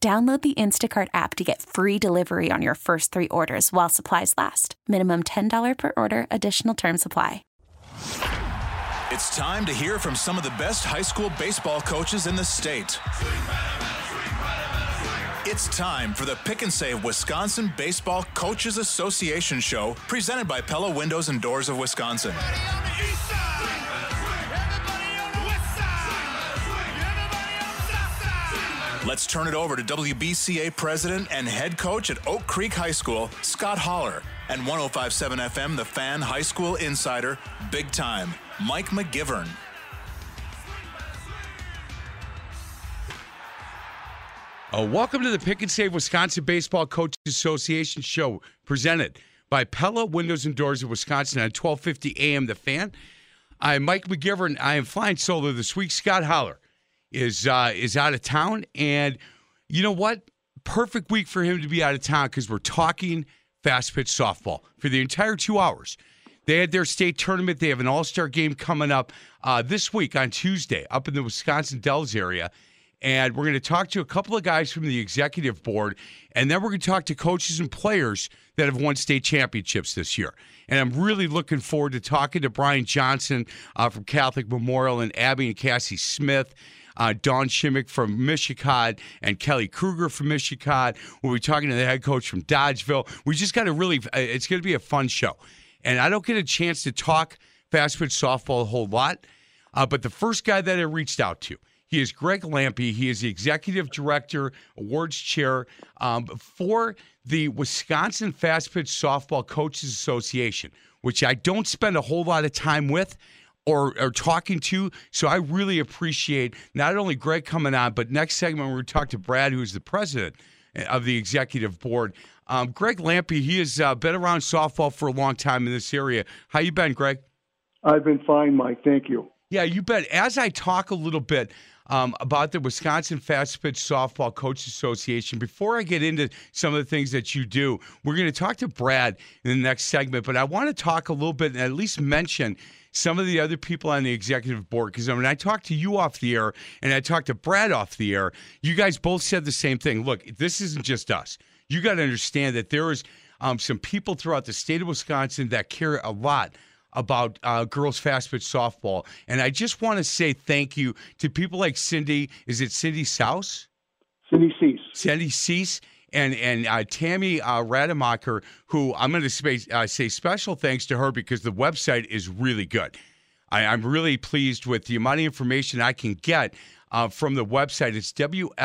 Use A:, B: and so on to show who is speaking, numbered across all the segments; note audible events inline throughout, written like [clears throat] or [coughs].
A: Download the Instacart app to get free delivery on your first three orders while supplies last. Minimum $10 per order, additional term supply.
B: It's time to hear from some of the best high school baseball coaches in the state. It's time for the Pick and Save Wisconsin Baseball Coaches Association show presented by Pella Windows and Doors of Wisconsin. Let's turn it over to WBCA president and head coach at Oak Creek High School, Scott Holler, and 1057 FM, the fan high school insider, big time, Mike McGivern.
C: Uh, welcome to the Pick and Save Wisconsin Baseball Coaches Association show presented by Pella Windows and Doors of Wisconsin at 1250 AM The Fan. I'm Mike McGivern. I am flying solo this week. Scott Holler is uh, is out of town, and you know what? Perfect week for him to be out of town because we're talking fast pitch softball for the entire two hours. They had their state tournament. They have an all star game coming up uh, this week on Tuesday up in the Wisconsin Dells area. And we're going to talk to a couple of guys from the executive board. And then we're going to talk to coaches and players that have won state championships this year. And I'm really looking forward to talking to Brian Johnson uh, from Catholic Memorial and Abby and Cassie Smith uh, Don Shimmick from Michigan and Kelly Kruger from Michigan. We'll be talking to the head coach from Dodgeville. We just got to really, uh, it's going to be a fun show. And I don't get a chance to talk fast pitch softball a whole lot. Uh, but the first guy that I reached out to, he is Greg Lampe. He is the executive director, awards chair um, for the Wisconsin Fast Pitch Softball Coaches Association, which I don't spend a whole lot of time with or, or talking to. So I really appreciate not only Greg coming on, but next segment we're going to talk to Brad, who's the president of the executive board. Um, Greg Lampe, he has uh, been around softball for a long time in this area. How you been, Greg?
D: I've been fine, Mike. Thank you.
C: Yeah, you bet. As I talk a little bit um, about the Wisconsin Fast Pitch Softball Coach Association, before I get into some of the things that you do, we're going to talk to Brad in the next segment. But I want to talk a little bit and at least mention some of the other people on the executive board because when I talked to you off the air and I talked to Brad off the air, you guys both said the same thing. Look, this isn't just us. You got to understand that there is um, some people throughout the state of Wisconsin that care a lot about uh, girls fast pitch softball, and I just want to say thank you to people like Cindy. Is it Cindy Souse?
D: Cindy Cease.
C: Cindy Cease and and uh, Tammy uh, Rademacher, who I'm going to uh, say special thanks to her because the website is really good. I, am really pleased with the amount of information I can get uh, from the website. It's WFSCA.org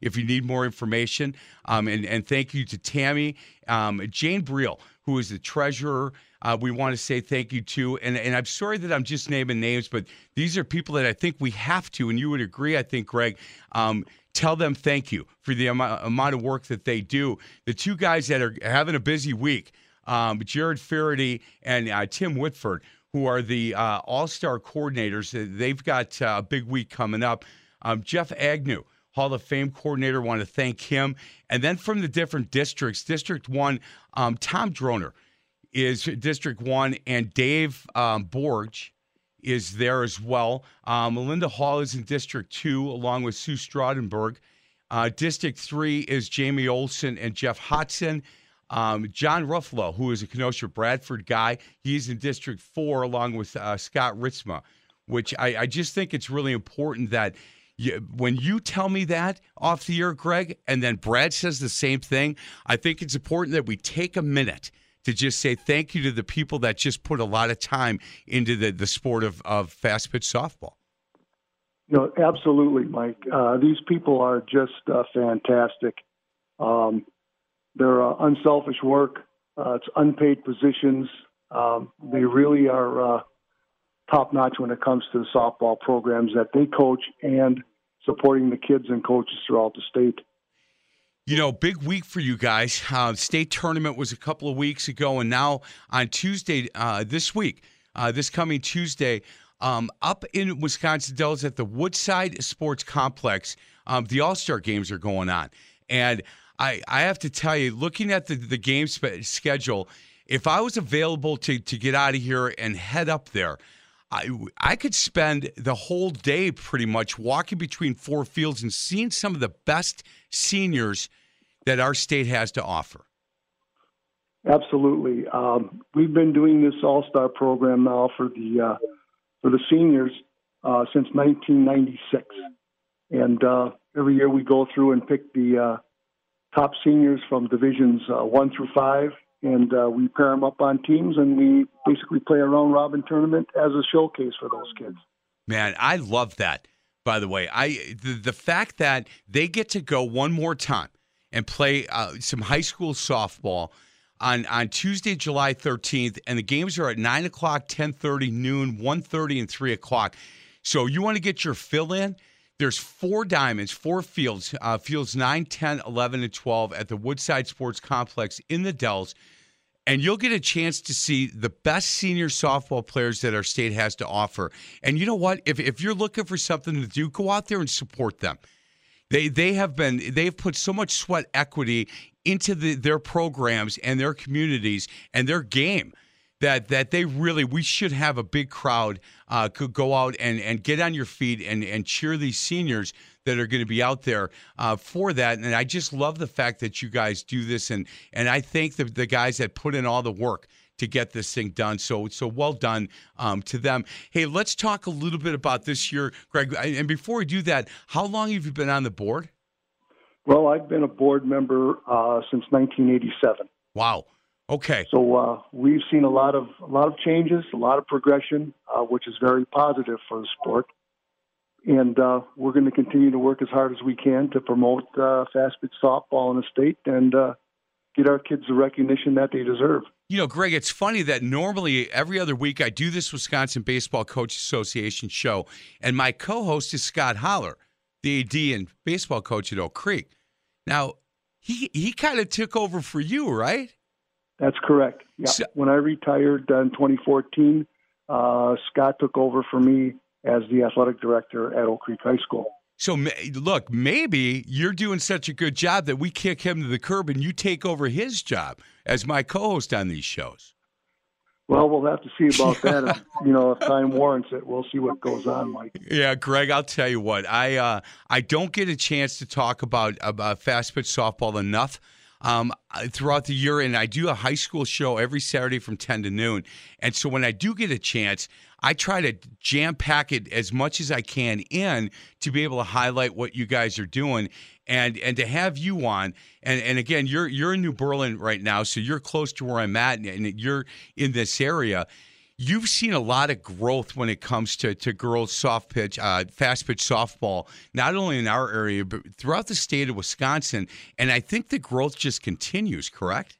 C: if you need more information. Um, and, and thank you to Tammy. Um, Jane Briel, who is the treasurer. Uh, we want to say thank you to. And, and I'm sorry that I'm just naming names, but these are people that I think we have to, and you would agree, I think, Greg, um, tell them thank you for the amount of work that they do. The two guys that are having a busy week, um, Jared Faraday and uh, Tim Whitford, who are the uh, all star coordinators, they've got uh, a big week coming up. Um, Jeff Agnew Hall of Fame coordinator. Want to thank him. And then from the different districts, District 1, um, Tom Droner is District 1, and Dave um, Borge is there as well. Um, Melinda Hall is in District 2, along with Sue Stroudenberg. Uh, District 3 is Jamie Olson and Jeff Hodson. Um, John Ruffalo, who is a Kenosha Bradford guy, he's in District 4, along with uh, Scott Ritzma, which I, I, just think it's really important that you, when you tell me that off the air, Greg, and then Brad says the same thing, I think it's important that we take a minute to just say thank you to the people that just put a lot of time into the, the sport of, of fast pitch softball.
D: No, absolutely, Mike. Uh, these people are just uh, fantastic. Um, they're uh, unselfish work. Uh, it's unpaid positions. Um, they really are uh, top notch when it comes to the softball programs that they coach and supporting the kids and coaches throughout the state.
C: You know, big week for you guys. Uh, state tournament was a couple of weeks ago, and now on Tuesday uh, this week, uh, this coming Tuesday, um, up in Wisconsin Dells at the Woodside Sports Complex, um, the All Star games are going on, and I I have to tell you, looking at the the game spe- schedule, if I was available to to get out of here and head up there. I, I could spend the whole day pretty much walking between four fields and seeing some of the best seniors that our state has to offer.
D: Absolutely. Um, we've been doing this All Star program now for the uh, for the seniors uh, since 1996, and uh, every year we go through and pick the uh, top seniors from divisions uh, one through five, and uh, we pair them up on teams, and we basically play a round robin tournament as a showcase for those kids.
C: Man, I love that. By the way, I the, the fact that they get to go one more time and play uh, some high school softball on, on Tuesday, July 13th, and the games are at 9 o'clock, 10.30, noon, 1.30, and 3 o'clock. So you want to get your fill in? There's four diamonds, four fields, uh, fields 9, 10, 11, and 12 at the Woodside Sports Complex in the Dells. And you'll get a chance to see the best senior softball players that our state has to offer. And you know what? If, if you're looking for something to do, go out there and support them. They they have been they've put so much sweat equity into the, their programs and their communities and their game that that they really we should have a big crowd uh, could go out and, and get on your feet and, and cheer these seniors that are going to be out there uh, for that. And I just love the fact that you guys do this and and I thank the, the guys that put in all the work to get this thing done. So so well done um, to them. Hey, let's talk a little bit about this year, Greg. And before we do that, how long have you been on the board?
D: Well, I've been a board member uh, since 1987.
C: Wow. Okay.
D: So uh, we've seen a lot of a lot of changes, a lot of progression, uh, which is very positive for the sport. And uh, we're going to continue to work as hard as we can to promote uh, fast pitch softball in the state and uh, get our kids the recognition that they deserve.
C: You know, Greg, it's funny that normally every other week I do this Wisconsin Baseball Coach Association show, and my co host is Scott Holler, the AD and baseball coach at Oak Creek. Now, he, he kind of took over for you, right?
D: That's correct. Yeah. So, when I retired in 2014, uh, Scott took over for me as the athletic director at Oak Creek High School.
C: So look, maybe you're doing such a good job that we kick him to the curb and you take over his job as my co-host on these shows.
D: Well, we'll have to see about [laughs] that. if, you know, if time warrants it, we'll see what goes on, Mike.
C: Yeah, Greg, I'll tell you what. I uh, I don't get a chance to talk about about fast pitch softball enough um, throughout the year, and I do a high school show every Saturday from ten to noon. And so when I do get a chance, I try to jam pack it as much as I can in to be able to highlight what you guys are doing and and to have you on and and again you're you're in New Berlin right now so you're close to where I'm at and you're in this area you've seen a lot of growth when it comes to, to girls soft pitch, uh, fast pitch softball, not only in our area, but throughout the state of Wisconsin. And I think the growth just continues, correct?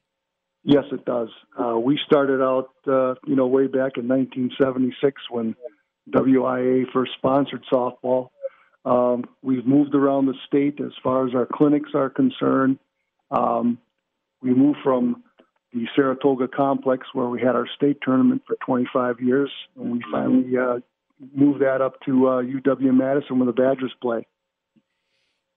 D: Yes, it does. Uh, we started out, uh, you know, way back in 1976 when WIA first sponsored softball. Um, we've moved around the state as far as our clinics are concerned. Um, we moved from the Saratoga complex where we had our state tournament for 25 years, and we finally uh, moved that up to uh, UW Madison where the Badgers play.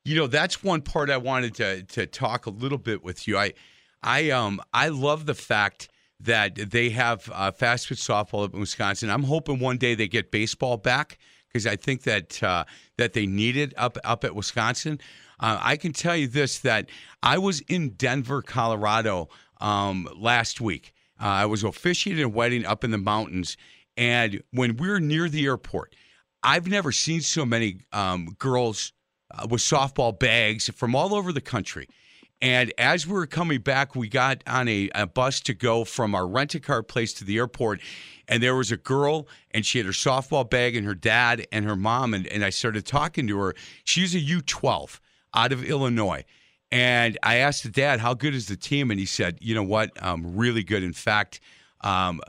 C: You know, that's one part I wanted to to talk a little bit with you. I I um I love the fact that they have uh, fast pitch softball up in Wisconsin. I'm hoping one day they get baseball back because I think that uh, that they need it up up at Wisconsin. Uh, I can tell you this: that I was in Denver, Colorado um, last week. Uh, I was officiating a wedding up in the mountains, and when we were near the airport, I've never seen so many um, girls uh, with softball bags from all over the country. And as we were coming back, we got on a, a bus to go from our rent a car place to the airport. And there was a girl, and she had her softball bag, and her dad and her mom. And, and I started talking to her. She's a U12 out of Illinois. And I asked the dad, how good is the team? And he said, you know what? Um, really good. In fact, um,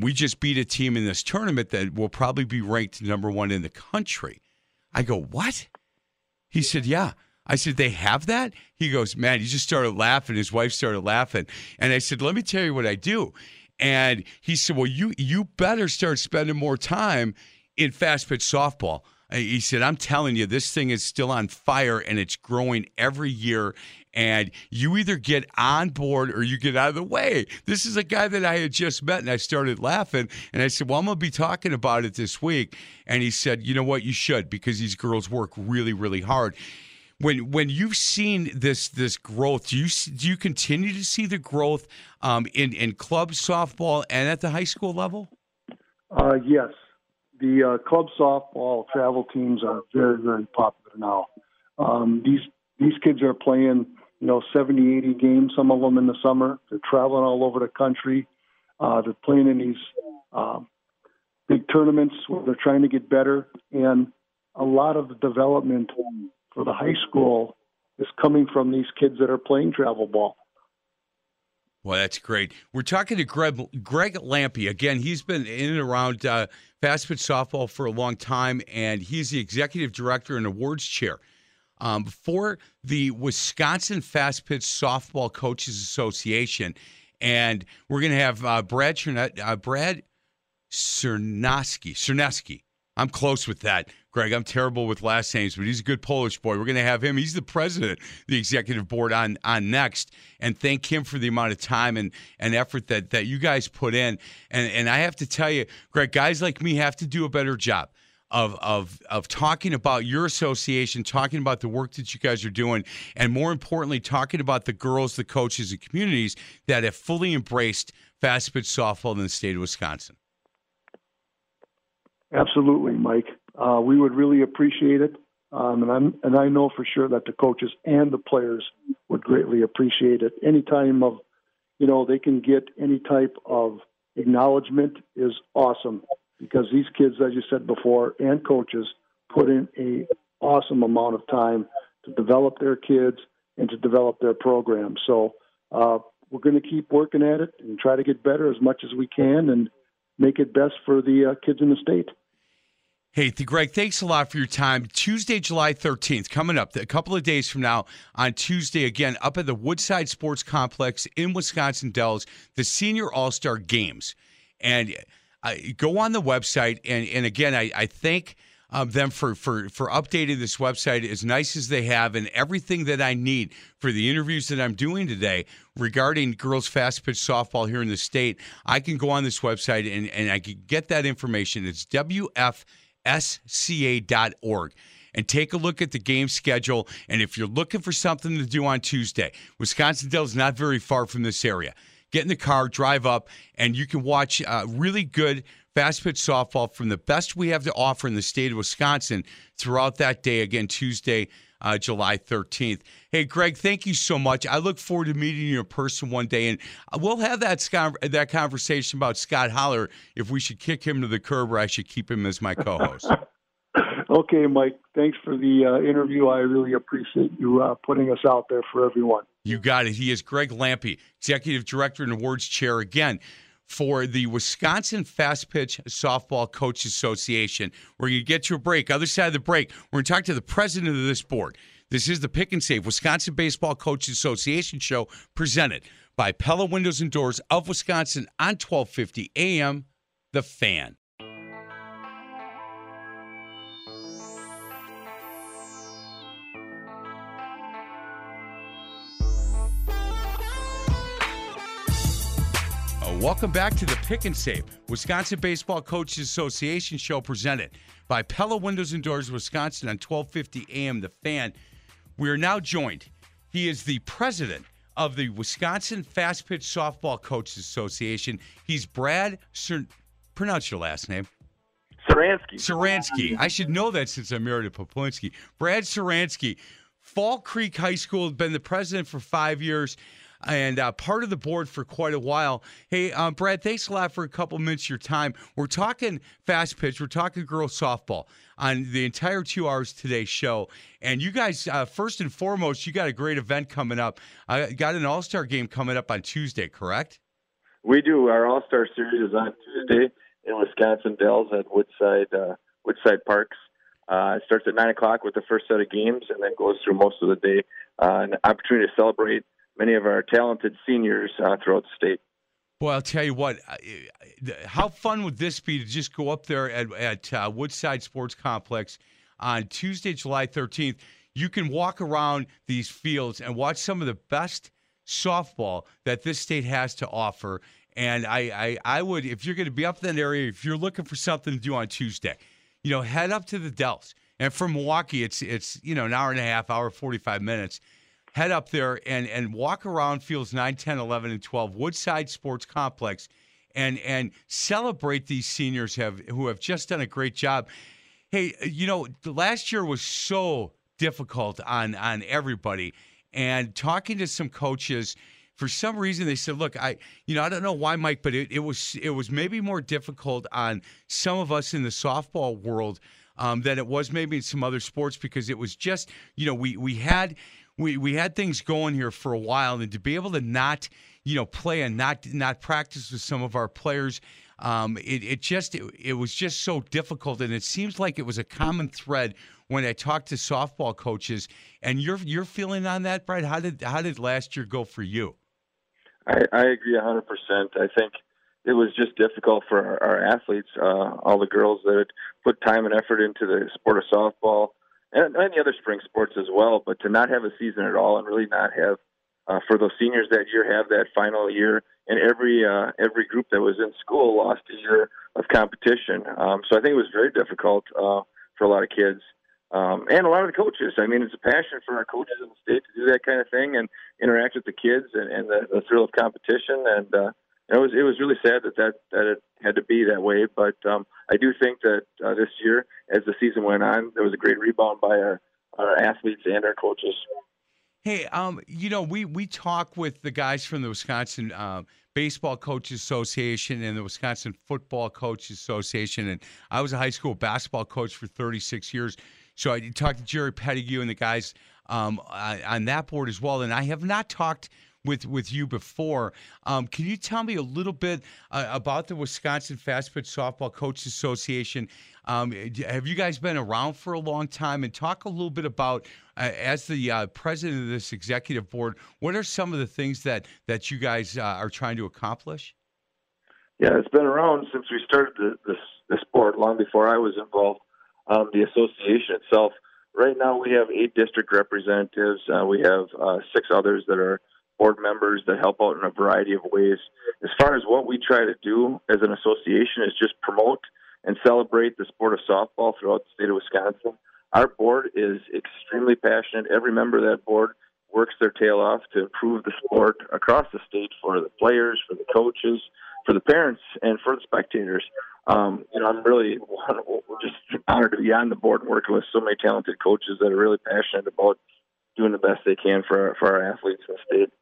C: we just beat a team in this tournament that will probably be ranked number one in the country. I go, what? He said, yeah. I said, they have that? He goes, man, he just started laughing. His wife started laughing. And I said, let me tell you what I do. And he said, well, you you better start spending more time in fast pitch softball. He said, I'm telling you, this thing is still on fire and it's growing every year. And you either get on board or you get out of the way. This is a guy that I had just met and I started laughing. And I said, Well, I'm going to be talking about it this week. And he said, You know what? You should because these girls work really, really hard. When when you've seen this this growth, do you do you continue to see the growth um, in in club softball and at the high school level?
D: Uh, yes, the uh, club softball travel teams are very, very popular now. Um, these these kids are playing, you know, 70, 80 games. Some of them in the summer. They're traveling all over the country. Uh, they're playing in these uh, big tournaments where they're trying to get better. And a lot of the development for the high school is coming from these kids that are playing travel ball.
C: Well, that's great. We're talking to Greg, Greg Lampe. Again, he's been in and around uh, fast pitch softball for a long time, and he's the executive director and awards chair um, for the Wisconsin Fast Pitch Softball Coaches Association. And we're going to have uh, Brad Chernett, uh, Brad Cernosky. Cernosky. I'm close with that. Greg, I'm terrible with last names, but he's a good Polish boy. We're going to have him. He's the president, the executive board on on next, and thank him for the amount of time and, and effort that that you guys put in. And and I have to tell you, Greg, guys like me have to do a better job of of of talking about your association, talking about the work that you guys are doing, and more importantly, talking about the girls, the coaches, and communities that have fully embraced fast pitch softball in the state of Wisconsin.
D: Absolutely, Mike. Uh, we would really appreciate it, um, and I'm and I know for sure that the coaches and the players would greatly appreciate it. Any time of, you know, they can get any type of acknowledgement is awesome because these kids, as you said before, and coaches put in a awesome amount of time to develop their kids and to develop their program. So uh, we're going to keep working at it and try to get better as much as we can and make it best for the uh, kids in the state.
C: Hey, Greg, thanks a lot for your time. Tuesday, July 13th, coming up a couple of days from now on Tuesday, again, up at the Woodside Sports Complex in Wisconsin Dells, the Senior All Star Games. And uh, go on the website. And, and again, I, I thank um, them for, for, for updating this website as nice as they have and everything that I need for the interviews that I'm doing today regarding girls fast pitch softball here in the state. I can go on this website and, and I can get that information. It's WF sca.org and take a look at the game schedule. And if you're looking for something to do on Tuesday, Wisconsin Dells is not very far from this area. Get in the car, drive up, and you can watch uh, really good fast pitch softball from the best we have to offer in the state of Wisconsin throughout that day. Again, Tuesday, uh, July 13th. Hey, Greg, thank you so much. I look forward to meeting you in person one day, and we'll have that that conversation about Scott Holler if we should kick him to the curb or I should keep him as my co-host. [laughs]
D: okay, Mike. Thanks for the uh, interview. I really appreciate you uh, putting us out there for everyone.
C: You got it. He is Greg Lampe, Executive Director and Awards Chair. Again, for the Wisconsin Fast Pitch Softball Coach Association. We're going to get you a break. Other side of the break, we're going to talk to the president of this board. This is the Pick and Save Wisconsin Baseball Coaches Association show presented by Pella Windows and Doors of Wisconsin on 1250 AM The Fan. Welcome back to the Pick and Save, Wisconsin Baseball Coaches Association show presented by Pella Windows and Doors, Wisconsin on 1250 AM The Fan. We are now joined. He is the president of the Wisconsin Fast Pitch Softball Coaches Association. He's Brad, Sir, pronounce your last name.
E: Saransky.
C: Saransky. I should know that since I'm married a Poplinski. Brad Saransky, Fall Creek High School, has been the president for five years and uh, part of the board for quite a while. Hey, um, Brad, thanks a lot for a couple minutes of your time. We're talking fast pitch, we're talking girls softball on the entire two hours today's show. And you guys, uh, first and foremost, you got a great event coming up. I got an All Star game coming up on Tuesday, correct?
E: We do. Our All Star series is on Tuesday in Wisconsin Dells at Woodside uh, Woodside Parks. Uh, it starts at nine o'clock with the first set of games, and then goes through most of the day. Uh, an opportunity to celebrate many of our talented seniors uh, throughout the state.
C: Boy, I'll tell you what. How fun would this be to just go up there at, at uh, Woodside Sports Complex on Tuesday, July 13th? You can walk around these fields and watch some of the best softball that this state has to offer. And I, I, I would, if you're going to be up in that area, if you're looking for something to do on Tuesday, you know, head up to the Dells. And from Milwaukee, it's it's you know an hour and a half, hour forty five minutes head up there and and walk around fields 9, 10, 11, and 12, Woodside Sports Complex, and and celebrate these seniors have who have just done a great job. Hey, you know, the last year was so difficult on on everybody, and talking to some coaches. For some reason, they said, "Look, I, you know, I don't know why, Mike, but it, it was it was maybe more difficult on some of us in the softball world um, than it was maybe in some other sports because it was just, you know, we we had we we had things going here for a while, and to be able to not you know play and not not practice with some of our players. Um, it, it just it, it was just so difficult, and it seems like it was a common thread when I talked to softball coaches. And your your feeling on that, Brad? How did how did last year go for you?
E: I, I agree hundred percent. I think it was just difficult for our, our athletes, uh, all the girls that put time and effort into the sport of softball and any other spring sports as well. But to not have a season at all and really not have uh, for those seniors that year have that final year, and every uh, every group that was in school lost a year of competition. Um, so I think it was very difficult uh, for a lot of kids. Um, and a lot of the coaches. I mean, it's a passion for our coaches in the state to do that kind of thing and interact with the kids and, and the, the thrill of competition. And uh, it was it was really sad that that that it had to be that way. But um, I do think that uh, this year, as the season went on, there was a great rebound by our our athletes and our coaches.
C: Hey, um, you know, we we talk with the guys from the Wisconsin uh, Baseball Coaches Association and the Wisconsin Football Coaches Association, and I was a high school basketball coach for 36 years. So I talked to Jerry Petitgoue and the guys um, on that board as well. And I have not talked with with you before. Um, can you tell me a little bit uh, about the Wisconsin Fast Pitch Softball Coaches Association? Um, have you guys been around for a long time? And talk a little bit about, uh, as the uh, president of this executive board, what are some of the things that that you guys uh, are trying to accomplish?
E: Yeah, it's been around since we started the, the, the sport, long before I was involved. Um, the association itself. Right now, we have eight district representatives. Uh, we have uh, six others that are board members that help out in a variety of ways. As far as what we try to do as an association is just promote and celebrate the sport of softball throughout the state of Wisconsin. Our board is extremely passionate. Every member of that board works their tail off to improve the sport across the state for the players, for the coaches, for the parents, and for the spectators. Um, you know, I'm really [laughs] just honored to be on the board and working with so many talented coaches that are really passionate about doing the best they can for for our athletes in the state.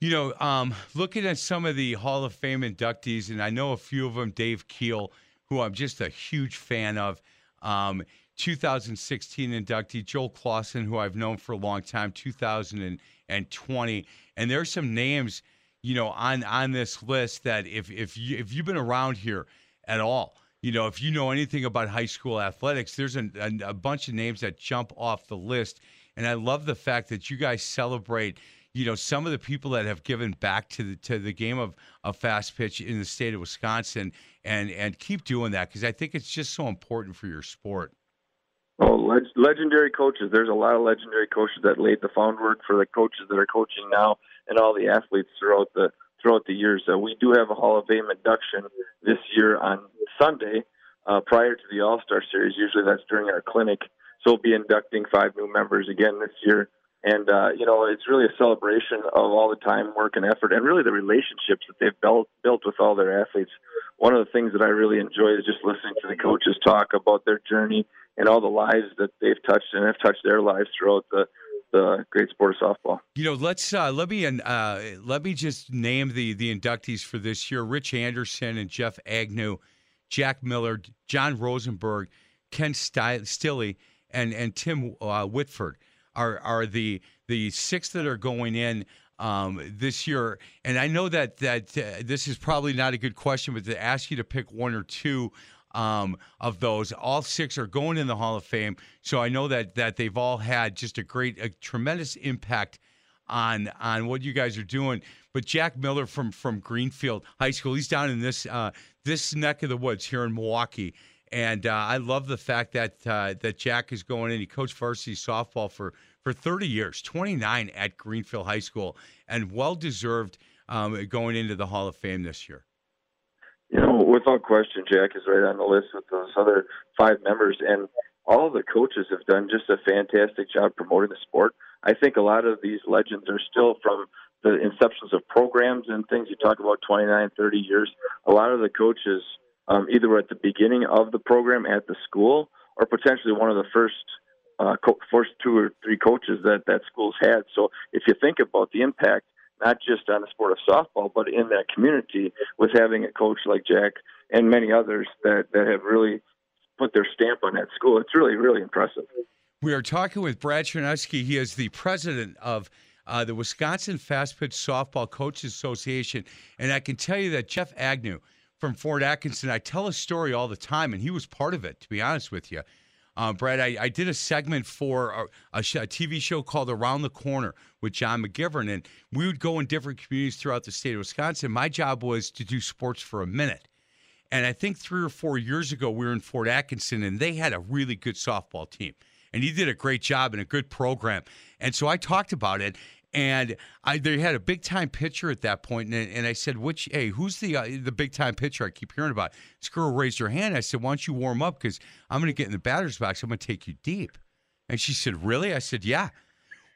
C: You know, um, looking at some of the Hall of Fame inductees, and I know a few of them, Dave Keel, who I'm just a huge fan of. Um, 2016 inductee Joel Clausen, who I've known for a long time, 2020, and there's some names, you know, on on this list that if if you if you've been around here at all, you know, if you know anything about high school athletics, there's a, a, a bunch of names that jump off the list, and I love the fact that you guys celebrate you know some of the people that have given back to the to the game of, of fast pitch in the state of Wisconsin and and keep doing that because I think it's just so important for your sport.
E: Oh, leg- legendary coaches. There's a lot of legendary coaches that laid the groundwork for the coaches that are coaching now and all the athletes throughout the throughout the years. Uh, we do have a Hall of Fame induction this year on Sunday uh, prior to the All Star Series. Usually that's during our clinic. So we'll be inducting five new members again this year. And, uh, you know, it's really a celebration of all the time, work, and effort, and really the relationships that they've built, built with all their athletes. One of the things that I really enjoy is just listening to the coaches talk about their journey and all the lives that they've touched and have touched their lives throughout the, the great sport of softball.
C: You know, let's uh, let me uh, let me just name the the inductees for this year: Rich Anderson and Jeff Agnew, Jack Miller, John Rosenberg, Ken Stille, and and Tim uh, Whitford are are the the six that are going in um, this year. And I know that that uh, this is probably not a good question, but to ask you to pick one or two um, of those, all six are going in the Hall of Fame. So I know that that they've all had just a great, a tremendous impact on on what you guys are doing. But Jack Miller from from Greenfield High School, he's down in this uh, this neck of the woods here in Milwaukee. And uh, I love the fact that uh, that Jack is going in. He coached varsity softball for for 30 years, 29 at Greenfield High School, and well deserved um, going into the Hall of Fame this year.
E: You know, without question, Jack is right on the list with those other five members, and all the coaches have done just a fantastic job promoting the sport. I think a lot of these legends are still from the inceptions of programs and things. You talk about 29, 30 years. A lot of the coaches um, either at the beginning of the program at the school or potentially one of the first uh, co- first two or three coaches that that school's had. So if you think about the impact, not just on the sport of softball, but in that community, with having a coach like Jack and many others that that have really put their stamp on that school, it's really really impressive.
C: We are talking with Brad Chernesky. He is the president of. Uh, the Wisconsin Fast Pitch Softball Coaches Association. And I can tell you that Jeff Agnew, from Fort Atkinson. I tell a story all the time, and he was part of it, to be honest with you. Uh, Brad, I, I, did a segment for a, a, sh- a, TV show called Around the Corner with John McGivern, and we would go in different communities throughout the state of Wisconsin. My job was to do sports for a minute. And I think three or four years ago, we were in Fort Atkinson, and they had a really good softball team. And he did a great job and a good program. And so I talked about it. And I, they had a big time pitcher at that point, and, and I said, "Which? Hey, who's the uh, the big time pitcher I keep hearing about?" This girl raised her hand. I said, "Why don't you warm up? Because I'm going to get in the batter's box. I'm going to take you deep." And she said, "Really?" I said, "Yeah."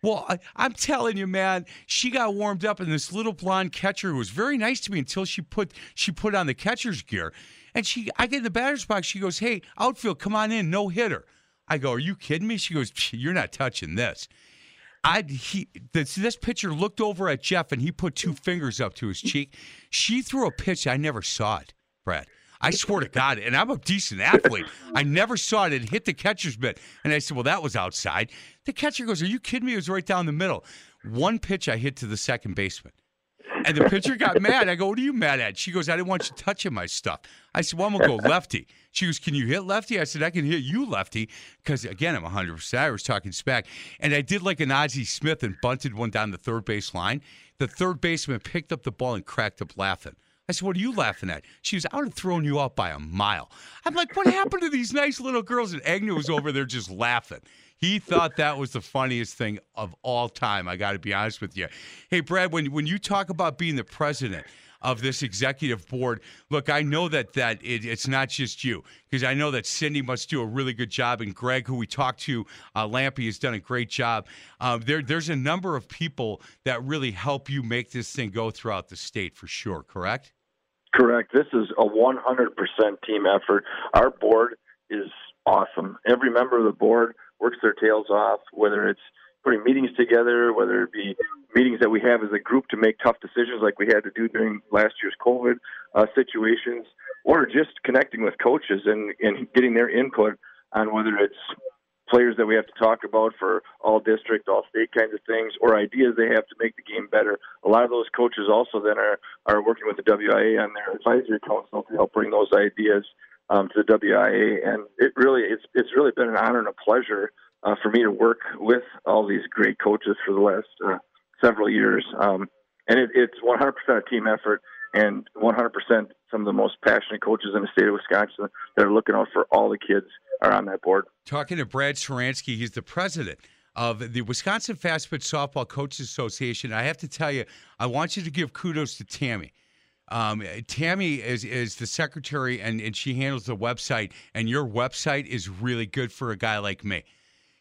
C: Well, I, am telling you, man, she got warmed up, and this little blonde catcher was very nice to me until she put she put on the catcher's gear, and she I get in the batter's box. She goes, "Hey, outfield, come on in, no hitter." I go, "Are you kidding me?" She goes, "You're not touching this." I he this, this pitcher looked over at Jeff and he put two fingers up to his cheek. She threw a pitch I never saw it, Brad. I swear to God, and I'm a decent athlete. I never saw it. It hit the catcher's mitt. And I said, Well, that was outside. The catcher goes, Are you kidding me? It was right down the middle. One pitch I hit to the second baseman. And the pitcher got mad. I go, What are you mad at? She goes, I didn't want you touching my stuff. I said, Well, I'm going to go lefty. She goes, Can you hit lefty? I said, I can hit you lefty. Because again, I'm 100%. I was talking spec. And I did like an Ozzie Smith and bunted one down the third base line. The third baseman picked up the ball and cracked up laughing. I said, What are you laughing at? She was, I would have thrown you out by a mile. I'm like, What happened to these nice little girls? And Agnew was over there just laughing. He thought that was the funniest thing of all time. I got to be honest with you. Hey, Brad, when, when you talk about being the president, of this executive board. Look, I know that that it, it's not just you because I know that Cindy must do a really good job, and Greg, who we talked to, uh, Lampy has done a great job. Uh, there, there's a number of people that really help you make this thing go throughout the state for sure. Correct?
E: Correct. This is a 100% team effort. Our board is awesome. Every member of the board works their tails off, whether it's putting meetings together, whether it be meetings that we have as a group to make tough decisions like we had to do during last year's COVID uh, situations, or just connecting with coaches and, and getting their input on whether it's players that we have to talk about for all district, all state kinds of things, or ideas they have to make the game better. A lot of those coaches also then are, are working with the WIA on their advisory council to help bring those ideas um, to the WIA. And it really, it's, it's really been an honor and a pleasure uh, for me to work with all these great coaches for the last uh, several years. Um, and it, it's 100% a team effort and 100% some of the most passionate coaches in the state of Wisconsin that are looking out for all the kids are on that board.
C: Talking to Brad Saransky, he's the president of the Wisconsin Fast Pitch Softball Coaches Association. I have to tell you, I want you to give kudos to Tammy. Um, Tammy is is the secretary, and, and she handles the website. And your website is really good for a guy like me.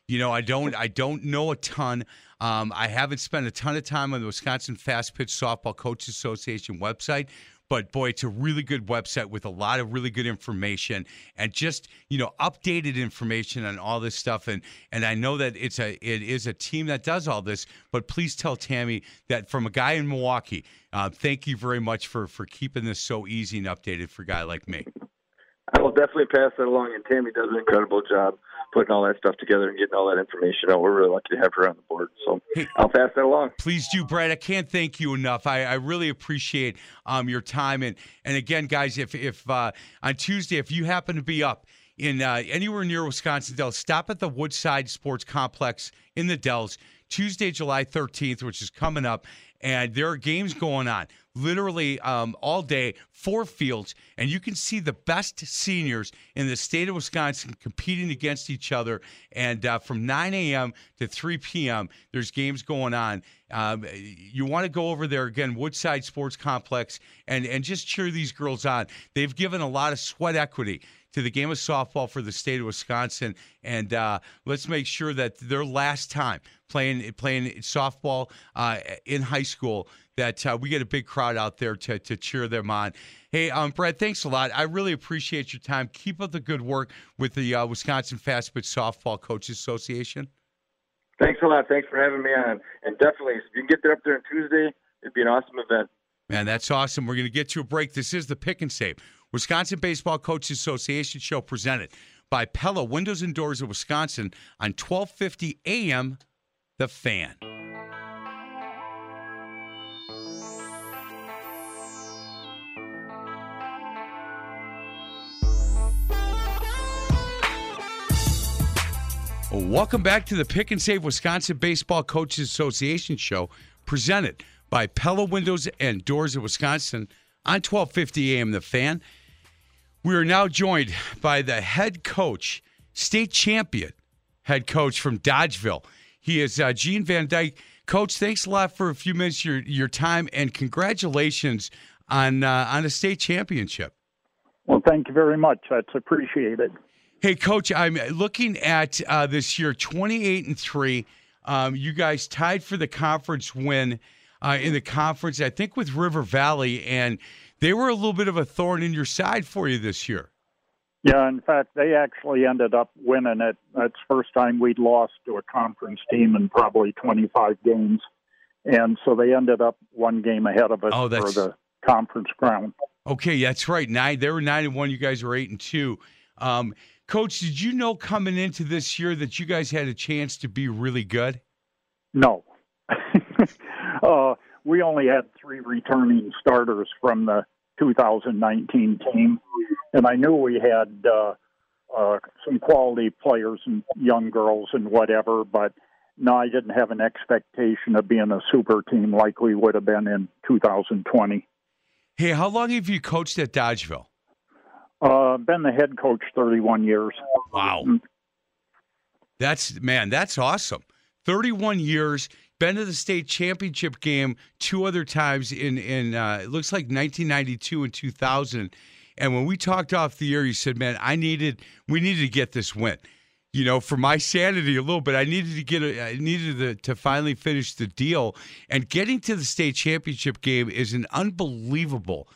C: You know, I don't I don't know a ton. Um, I haven't spent a ton of time on the Wisconsin Fast Pitch Softball Coaches Association website, but boy, it's a really good website with a lot of really good information and just you know updated information on all this stuff. And and I know that it's a it is a team that does all this. But please tell Tammy that from a guy in Milwaukee, uh, thank you very much for for keeping this so easy and updated for a guy like me.
E: I will definitely pass that along, and Tammy does an incredible job putting all that stuff together and getting all that information out. We're really lucky to have her on the board, so hey, I'll pass that along.
C: Please do, Brad. I can't thank you enough. I, I really appreciate um, your time, and and again, guys, if if uh, on Tuesday, if you happen to be up in uh, anywhere near Wisconsin Dells, stop at the Woodside Sports Complex in the Dells Tuesday, July 13th, which is coming up, and there are games going on literally um, all day, four fields, and you can see the best seniors in the state of Wisconsin competing against each other. And uh, from 9 a.m. to 3 p.m., there's games going on. Um, you want to go over there again, Woodside Sports Complex, and and just cheer these girls on. They've given a lot of sweat equity to the game of softball for the state of Wisconsin, and uh, let's make sure that their last time playing playing softball uh, in high school that uh, we get a big crowd out there to, to cheer them on. Hey, um, Brad, thanks a lot. I really appreciate your time. Keep up the good work with the uh, Wisconsin Fast Pitch Softball Coaches Association.
E: Thanks a lot. Thanks for having me on. And definitely, if you can get there up there on Tuesday, it'd be an awesome event.
C: Man, that's awesome. We're going to get to a break. This is the Pick and Save Wisconsin Baseball Coaches Association show presented by Pella Windows and Doors of Wisconsin on 1250 AM The Fan. Welcome back to the Pick and Save Wisconsin Baseball Coaches Association show, presented by Pella Windows and Doors of Wisconsin on 1250 AM The Fan. We are now joined by the head coach, state champion head coach from Dodgeville. He is uh, Gene Van Dyke. Coach, thanks a lot for a few minutes your your time and congratulations on uh, on a state championship.
F: Well, thank you very much. That's appreciated.
C: Hey, Coach, I'm looking at uh, this year, 28 and three. Um, you guys tied for the conference win uh, in the conference, I think, with River Valley, and they were a little bit of a thorn in your side for you this year.
F: Yeah, in fact, they actually ended up winning it. That's first time we'd lost to a conference team in probably 25 games. And so they ended up one game ahead of us oh, for the conference crown.
C: Okay, that's right. Nine, they were nine and one. You guys were eight and two. Um, Coach, did you know coming into this year that you guys had a chance to be really good?
F: No. [laughs] uh, we only had three returning starters from the 2019 team, and I knew we had uh, uh, some quality players and young girls and whatever, but no, I didn't have an expectation of being a super team like we would have been in 2020.
C: Hey, how long have you coached at Dodgeville?
F: Uh, been the head coach 31 years.
C: Wow. Mm-hmm. That's man, that's awesome. 31 years. Been to the state championship game two other times in in uh, it looks like 1992 and 2000. And when we talked off the air, you said, "Man, I needed we needed to get this win." You know, for my sanity a little bit, I needed to get a, I needed to, to finally finish the deal. And getting to the state championship game is an unbelievable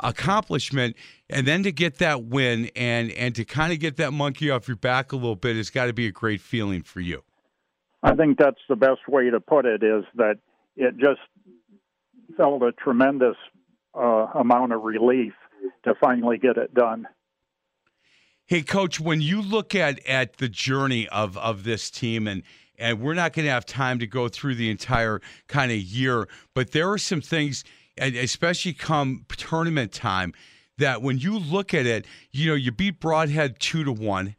C: accomplishment and then to get that win and and to kind of get that monkey off your back a little bit has got to be a great feeling for you
F: i think that's the best way to put it is that it just felt a tremendous uh, amount of relief to finally get it done.
C: Hey coach when you look at at the journey of of this team and and we're not going to have time to go through the entire kind of year but there are some things especially come tournament time, that when you look at it, you know, you beat Brodhead two to one,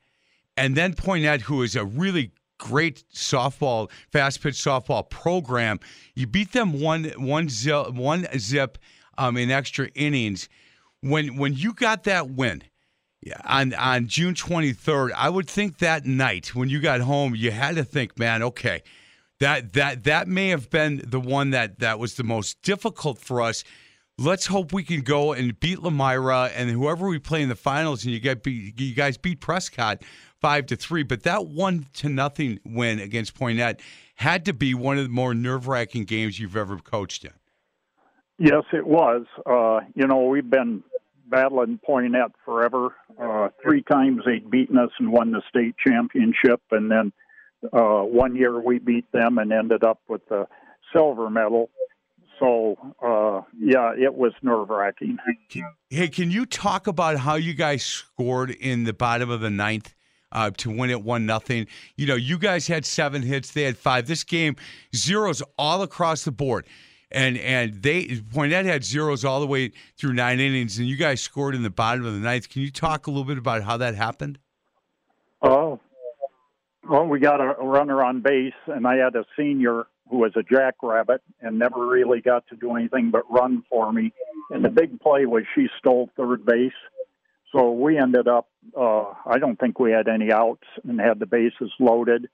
C: and then Poynette, who is a really great softball, fast pitch softball program, you beat them one one zip, one zip um, in extra innings. When when you got that win, on on June 23rd, I would think that night when you got home, you had to think, man, okay, that that that may have been the one that that was the most difficult for us. Let's hope we can go and beat Lomira and whoever we play in the finals, and you get you guys beat Prescott five to three. But that one to nothing win against Poynette had to be one of the more nerve wracking games you've ever coached in.
F: Yes, it was. Uh, you know, we've been battling Poynette forever. Uh, three times they'd beaten us and won the state championship, and then uh, one year we beat them and ended up with the silver medal. So uh, yeah, it was nerve wracking.
C: Hey, can you talk about how you guys scored in the bottom of the ninth? Uh, to win it one nothing. You know, you guys had seven hits, they had five. This game, zeros all across the board and and they Poynette had zeros all the way through nine innings, and you guys scored in the bottom of the ninth. Can you talk a little bit about how that happened?
F: Oh, well, we got a runner on base, and I had a senior who was a jackrabbit and never really got to do anything but run for me. And the big play was she stole third base. So we ended up, uh, I don't think we had any outs and had the bases loaded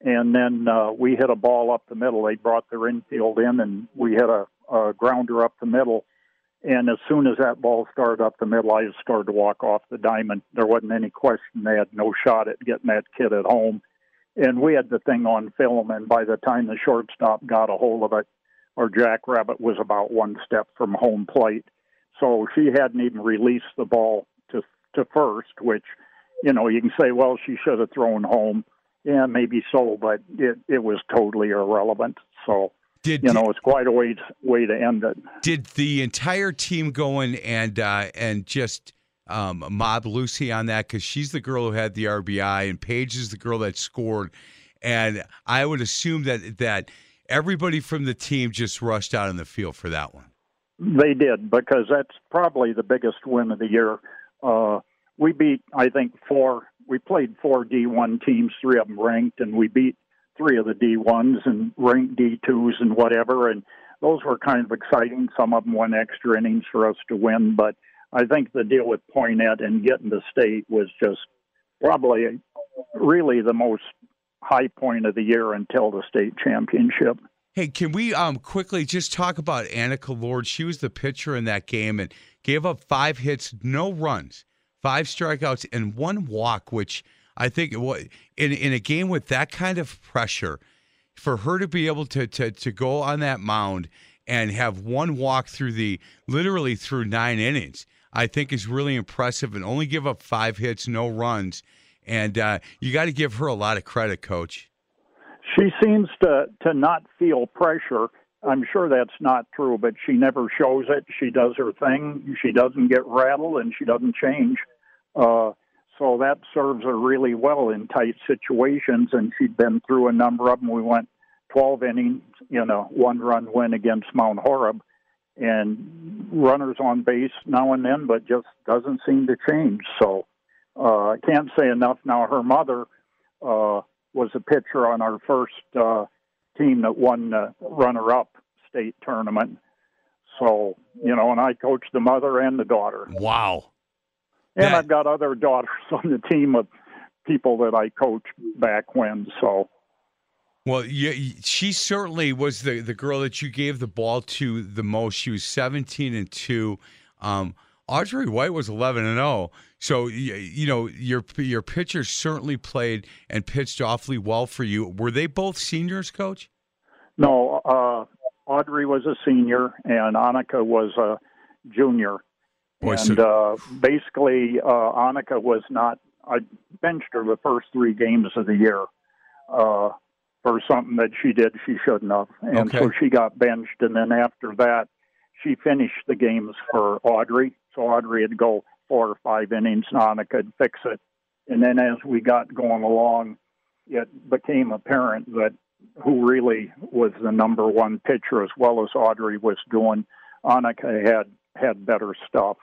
F: and then uh, we hit a ball up the middle. They brought their infield in, and we hit a, a grounder up the middle. And as soon as that ball started up the middle, I just started to walk off the diamond. There wasn't any question they had no shot at getting that kid at home. And we had the thing on film, and by the time the shortstop got a hold of it, our jackrabbit was about one step from home plate. So she hadn't even released the ball to first, which, you know, you can say, well, she should have thrown home yeah, maybe so, but it it was totally irrelevant. So did, you know, it's quite a way to, way to end it.
C: Did the entire team go in and uh, and just um, mob Lucy on that because she's the girl who had the RBI and Paige is the girl that scored, and I would assume that that everybody from the team just rushed out in the field for that one.
F: They did because that's probably the biggest win of the year. Uh, we beat, I think, four we played four D1 teams, three of them ranked, and we beat three of the D1s and ranked D2s and whatever. And those were kind of exciting. Some of them won extra innings for us to win, but I think the deal with Poynette and getting to state was just probably really the most high point of the year until the state championship.
C: Hey, can we um, quickly just talk about Annika Lord? She was the pitcher in that game and gave up five hits, no runs five strikeouts, and one walk, which I think in in a game with that kind of pressure, for her to be able to to to go on that mound and have one walk through the literally through nine innings, I think is really impressive. And only give up five hits, no runs, and uh, you got to give her a lot of credit, Coach.
F: She seems to to not feel pressure. I'm sure that's not true, but she never shows it. She does her thing. She doesn't get rattled and she doesn't change. Uh, so that serves her really well in tight situations. And she'd been through a number of them. We went 12 innings in a one run win against Mount Horeb. And runners on base now and then, but just doesn't seem to change. So uh, I can't say enough. Now, her mother uh, was a pitcher on our first uh, team that won the runner up state tournament. So, you know, and I coached the mother and the daughter.
C: Wow.
F: And that, I've got other daughters [laughs] on the team of people that I coached back when. So,
C: well, yeah, she certainly was the the girl that you gave the ball to the most. She was seventeen and two. Um, Audrey White was eleven and zero. Oh. So you know your your pitchers certainly played and pitched awfully well for you. Were they both seniors, Coach?
F: No, uh, Audrey was a senior and Annika was a junior. Boy, and so... uh, basically, uh, Annika was not. I benched her the first three games of the year uh, for something that she did she shouldn't have, and okay. so she got benched. And then after that, she finished the games for Audrey. So Audrey would go four or five innings, and Annika would fix it. And then as we got going along, it became apparent that who really was the number one pitcher, as well as Audrey was doing. Annika had had better stuff.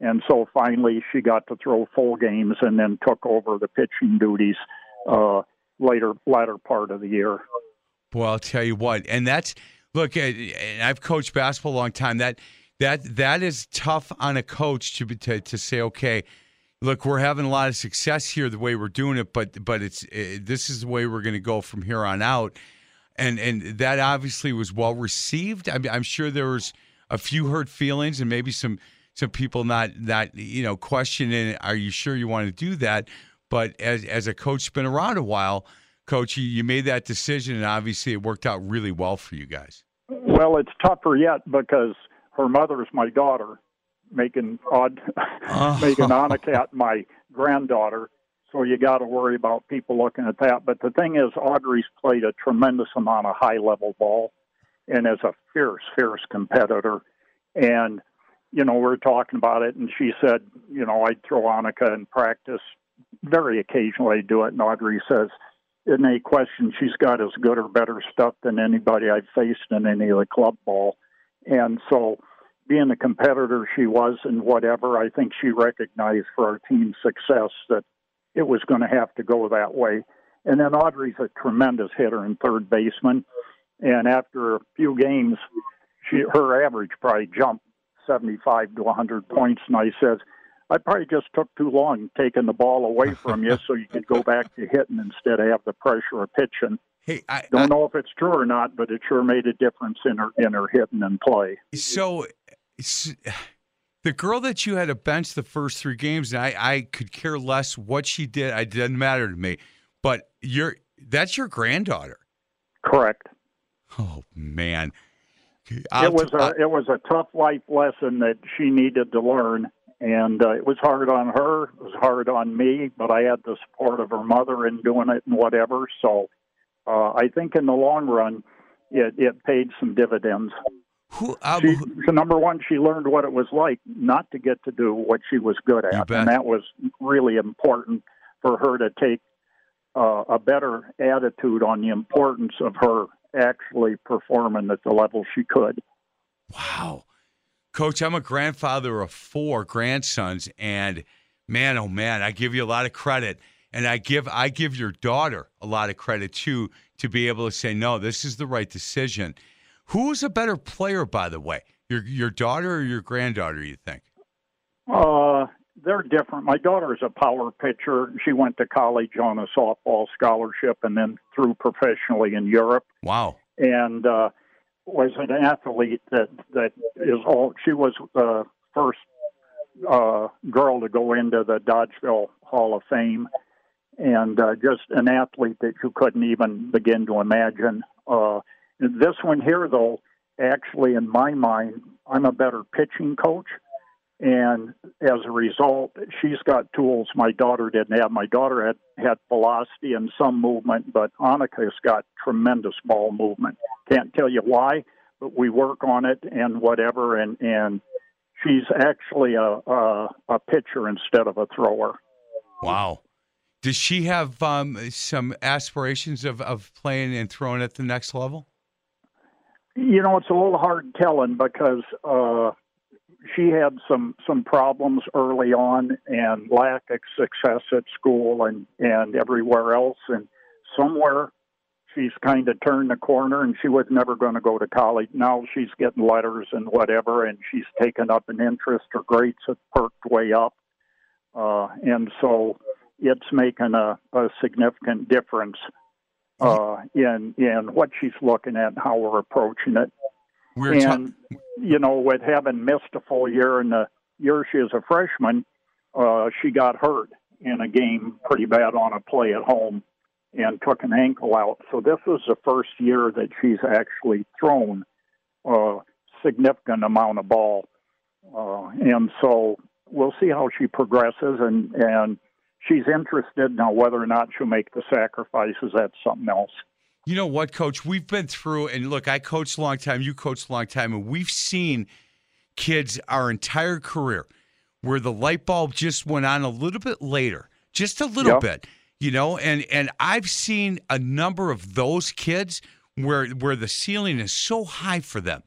F: And so finally, she got to throw full games and then took over the pitching duties uh, later latter part of the year.
C: Well, I'll tell you what, and that's look. I've coached basketball a long time. That that that is tough on a coach to to to say, okay, look, we're having a lot of success here the way we're doing it, but but it's it, this is the way we're going to go from here on out, and and that obviously was well received. I I'm sure there was a few hurt feelings and maybe some some people not not you know questioning, are you sure you want to do that? But as as a coach, been around a while, coach, you, you made that decision, and obviously it worked out really well for you guys.
F: Well, it's tougher yet because her mother's my daughter, making odd,
C: Oh. [laughs]
F: making Annika my granddaughter. So you got to worry about people looking at that. But the thing is, Audrey's played a tremendous amount of high level ball, and is a fierce, fierce competitor. And you know, we're talking about it, and she said, you know, I'd throw Annika in practice. Very occasionally, I do it, and Audrey says, "In a question, she's got as good or better stuff than anybody I've faced in any of the club ball." And so, being a competitor she was and whatever, I think she recognized for our team's success that it was going to have to go that way. And then Audrey's a tremendous hitter and third baseman. And after a few games, she her average probably jumped 75 to 100 points. And I said, I probably just took too long taking the ball away from you so you could go back to hitting instead of have the pressure of pitching.
C: Hey, I,
F: Don't know if it's true or not, but it sure made a difference in her in her hitting and play.
C: So, the girl that you had to bench the first three games, and I, I could care less what she did. It doesn't matter to me. But you're that's your granddaughter.
F: Correct.
C: Oh man, I'll
F: it was
C: t-
F: a it was a tough life lesson that she needed to learn, and uh, it was hard on her. It was hard on me, but I had the support of her mother in doing it and whatever. So uh, I think in the long run, it it paid some dividends.
C: who,
F: She, so number one, she learned what it was like not to get to do what she was good at, and that was really important for her to take uh, a better attitude on the importance of her actually performing at the level she could.
C: Wow. Coach, I'm a grandfather of four grandsons and man oh man, I give you a lot of credit and I give I give your daughter a lot of credit too to be able to say no, this is the right decision. Who's a better player by the way? Your your daughter or your granddaughter, you think?
F: Uh, they're different. My daughter is a power pitcher. She went to college on a softball scholarship and then threw professionally in Europe.
C: Wow.
F: and uh, was an athlete that that is all. She was the first uh, girl to go into the Dodgeville Hall of Fame, and uh, just an athlete that you couldn't even begin to imagine. Uh, this one here, though, actually, in my mind, I'm a better pitching coach. And as a result, she's got tools my daughter didn't have. My daughter had, had velocity and some movement, but Annika's got tremendous ball movement. Can't tell you why, but we work on it and whatever. And, and she's actually a, a, a pitcher instead of a thrower.
C: Wow. Does she have um, some aspirations of, of playing and throwing at the next level?
F: You know, it's a little hard telling because uh, she had some some problems early on and lack of success at school and and everywhere else, and somewhere she's kind of turned the corner and she was never going to go to college. Now she's getting letters and whatever, and she's taken up an interest. Her grades have perked way up, uh, and so it's making a, a significant difference uh, in in what she's looking at and how we're approaching it.
C: We're ta-
F: and you know, with having missed a full year in the year she was a freshman, uh, she got hurt in a game pretty bad on a play at home and took an ankle out. So this was the first year that she's actually thrown a significant amount of ball, uh, and so we'll see how she progresses and and she's interested now whether or not she'll make the sacrifices. That's something else.
C: You know what, Coach? We've been through, and look, I coached a long time, you coached a long time, and we've seen kids our entire career where the light bulb just went on a little bit later, just a little
F: Yep.
C: bit, you know. And and I've seen a number of those kids where where the ceiling is so high for them,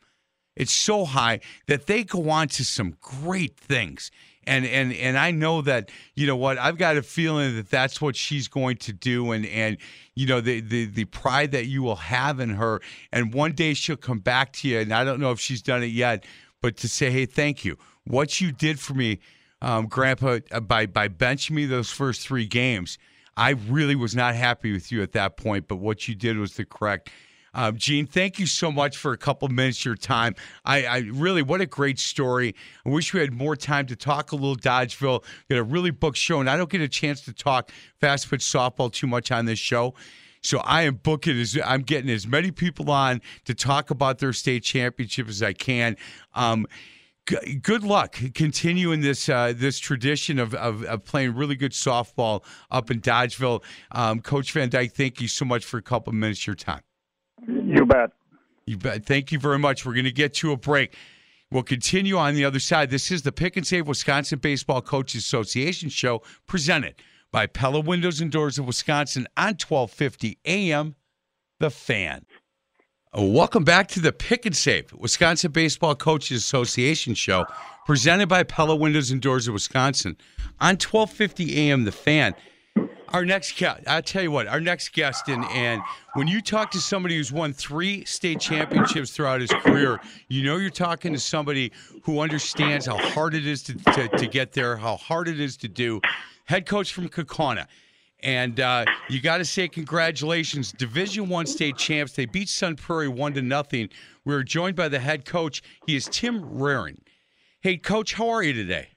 C: it's so high that they go on to some great things. And and and I know that you know what I've got a feeling that that's what she's going to do, and and you know the the the pride that you will have in her, and one day she'll come back to you, and I don't know if she's done it yet, but to say hey thank you, what you did for me um, Grandpa, uh, by by benching me those first three games. I really was not happy with you at that point, but what you did was the correct. Um, Gene, thank you so much for a couple minutes of your time. I, I, really, what a great story. I wish we had more time to talk a little Dodgeville. Had a really booked show, and I don't get a chance to talk fast pitch softball too much on this show. So I am booking as I'm getting as many people on to talk about their state championship as I can. Um, g- good luck continuing this uh, this tradition of, of, of, playing really good softball up in Dodgeville. Um, Coach Van Dyke, thank you so much for a couple minutes of your time.
F: You bet.
C: You bet. Thank you very much. We're going to get to a break. We'll continue on the other side. This is the Pick and Save Wisconsin Baseball Coaches Association show presented by Pella Windows and Doors of Wisconsin on 1250 AM The Fan. Welcome back to the Pick and Save Wisconsin Baseball Coaches Association show presented by Pella Windows and Doors of Wisconsin on 1250 AM The Fan. Our next guest, I'll tell you what, our next guest, and, and when you talk to somebody who's won three state championships throughout his career, you know you're talking to somebody who understands how hard it is to, to, to get there, how hard it is to do, head coach from Kaukauna. And uh, you got to say congratulations, Division One state champs. They beat Sun Prairie one to nothing. We are joined by the head coach. He is Tim Raring. Hey, coach, how are you today?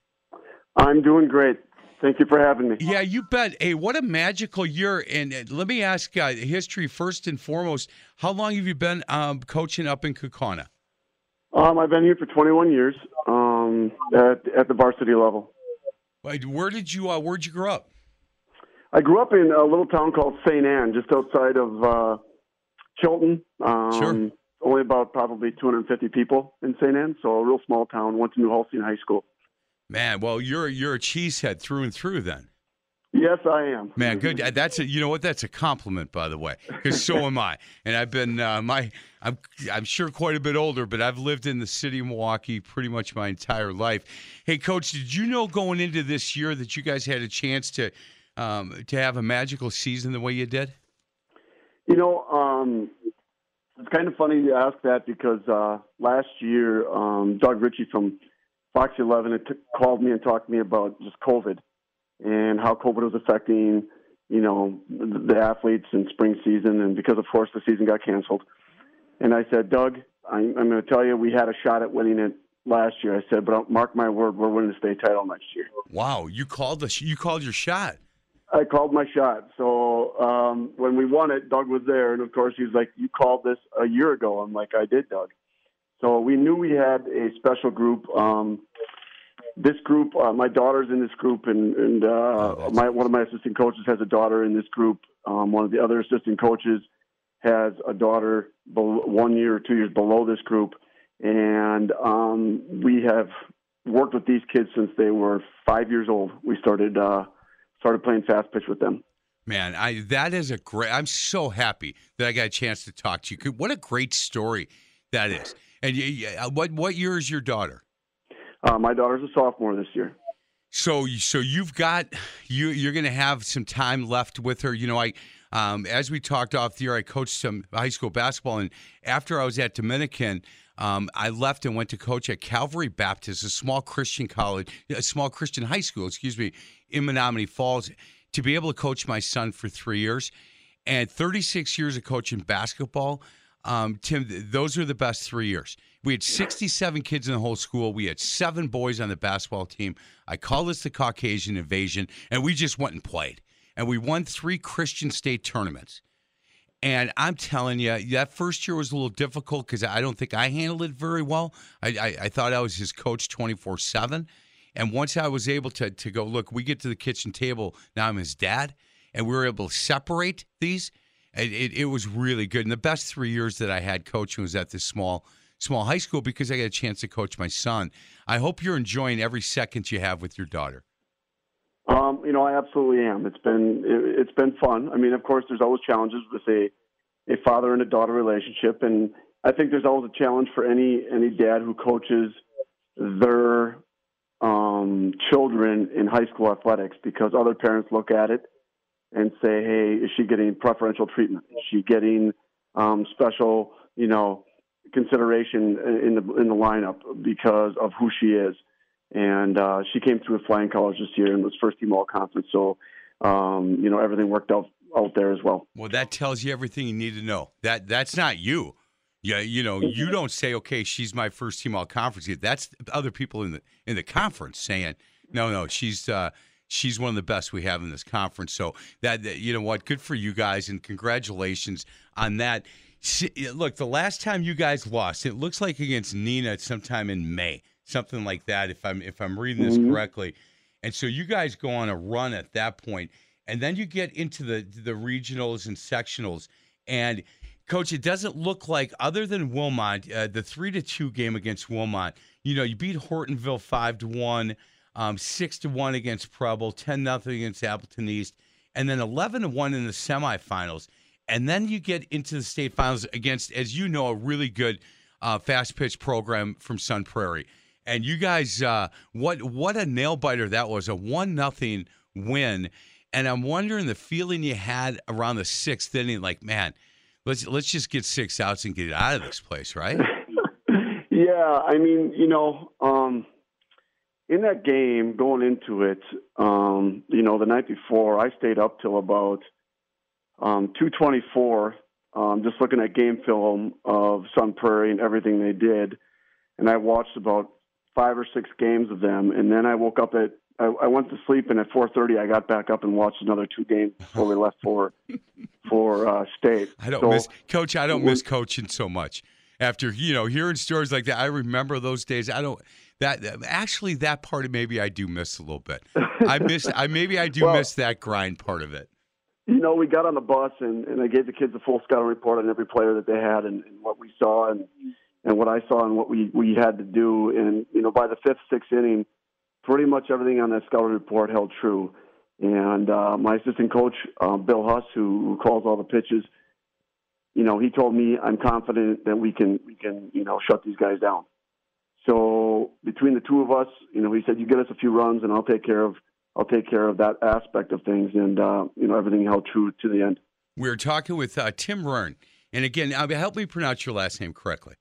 G: I'm doing great. Thank you for having me.
C: Yeah, you bet. Hey, what a magical year! And uh, let me ask uh, history first and foremost. How long have you been um, coaching up in Kaukauna?
G: Um, I've been here for 21 years um, at, at the varsity level.
C: Where did you uh, Where'd you grow up?
G: I grew up in a little town called St. Ann, just outside of uh, Chilton. Um,
C: sure.
G: Only about probably 250 people in St. Ann, so a real small town. Went to New Holstein High School.
C: Man, well, you're you're a cheesehead through and through, then.
G: Yes, I am.
C: Man, good. That's a you know what? That's a compliment, by the way, because so am I. And I've been uh, my I'm I'm sure quite a bit older, but I've lived in the city of Milwaukee pretty much my entire life. Hey, coach, did you know going into this year that you guys had a chance to um, to have a magical season the way you did?
G: You know, um, it's kind of funny you ask that because uh, last year um, Doug Ritchie from Fox 11 had t- called me and talked to me about just COVID and how COVID was affecting, you know, the, athletes in spring season, and because of course the season got canceled. And I said, Doug, I'm, I'm going to tell you, we had a shot at winning it last year. I said, but mark my word, we're winning the state title next year.
C: Wow, you called the you called your shot.
G: I called my shot. So um, when we won it, Doug was there, and of course he was like, "You called this a year ago." I'm like, "I did, Doug." So we knew we had a special group. Um, this group, uh, my daughter's in this group, and, and uh, oh, my one of my assistant coaches has a daughter in this group. Um, one of the other assistant coaches has a daughter below, one year or two years below this group, and um, we have worked with these kids since they were five years old. We started uh, started playing fast pitch with them.
C: Man, I that is a great. I'm so happy that I got a chance to talk to you. What a great story that is. And you, uh, what what year is your daughter?
G: Uh, my daughter's a sophomore this year.
C: So, so you've got you. You're going to have some time left with her. You know, I um, as we talked off the air, I coached some high school basketball, and after I was at Dominican, um, I left and went to coach at Calvary Baptist, a small Christian college, a small Christian high school, excuse me, in Menomonee Falls, to be able to coach my son for three years, and 36 years of coaching basketball. Um, Tim, those are the best three years. We had 67 kids in the whole school. We had seven boys on the basketball team. I call this the Caucasian invasion, and we just went and played. And we won three Christian state tournaments. And I'm telling you, that first year was a little difficult because I don't think I handled it very well. I, I, I thought I was his coach 24 7. And once I was able to, to go, look, we get to the kitchen table, now I'm his dad, and we were able to separate these. It, it, it was really good. And the best three years that I had coaching was at this small small high school because I got a chance to coach my son. I hope you're enjoying every second you have with your daughter.
G: Um, you know, I absolutely am. It's been it, has been fun. I mean, of course, there's always challenges with a a father and a daughter relationship, and I think there's always a challenge for any any dad who coaches their um, children in high school athletics because other parents look at it and say, "Hey, is she getting preferential treatment? Is she getting um, special, you know, consideration in the in the lineup because of who she is?" and uh, she came through with flying colors this year and was first team all conference. So, um, you know, everything worked out out there as well.
C: Well, that tells you everything you need to know. That that's not you. Yeah, you know, you don't say, "Okay, she's my first team all conference." That's other people in the in the conference saying, "No, no, she's uh, she's one of the best we have in this conference." So that, that you know what, good for you guys, and congratulations on that. Look, the last time you guys lost, it looks like against Neenah sometime in May, something like that. If I'm if I'm reading this mm-hmm. correctly, and so you guys go on a run at that point, and then you get into the the regionals and sectionals, and coach, it doesn't look like other than Wilmot, uh, the three to two game against Wilmot. You know, you beat Hortonville five to one, um, six to one against Preble, ten nothing against Appleton East, and then eleven to one in the semifinals and then you get into the state finals against, as you know, a really good uh, fast pitch program from Sun Prairie. And you guys, uh, what what a nail biter that was! A one nothing win, and I'm wondering the feeling you had around the sixth inning. Like, man, let's let's just get six outs and get out of this place, right? [laughs]
G: yeah, I mean, you know, um, in that game going into it, um, you know, the night before, I stayed up till about um, 224, um, just looking at game film of Sun Prairie and everything they did. And I watched about five or six games of them. And then I woke up at, I, I went to sleep and at 4.30 I got back up and watched another two games before we left for, [laughs] for uh, state.
C: I don't so, miss, Coach, I don't miss coaching so much. After, you know, hearing stories like that, I remember those days. I don't, that actually that part of maybe I do miss a little bit. I [laughs] miss I maybe I do well, miss that grind part of it
G: you know, we got on the bus and, and I gave the kids a full scouting report on every player that they had and, and what we saw and and what I saw and what we we had to do. And you know, by the fifth, sixth inning, pretty much everything on that scouting report held true. And uh, my assistant coach, uh, Bill Huss, who, who calls all the pitches, you know, he told me I'm confident that we can we can you know shut these guys down. So between the two of us, you know, he said, "You get us a few runs, and I'll take care of I'll take care of that aspect of things, and uh, you know everything held true to the end.
C: We are talking with uh, Tim Rern, and again, uh, help me pronounce your last name correctly.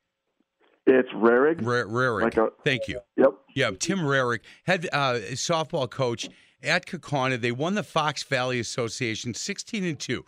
G: It's Rarig.
C: R- Rarig. Like a, Thank you.
G: Yep.
C: Yeah, Tim Rarig, head uh, softball coach at Kaukauna. They won the Fox Valley Association 16 and 2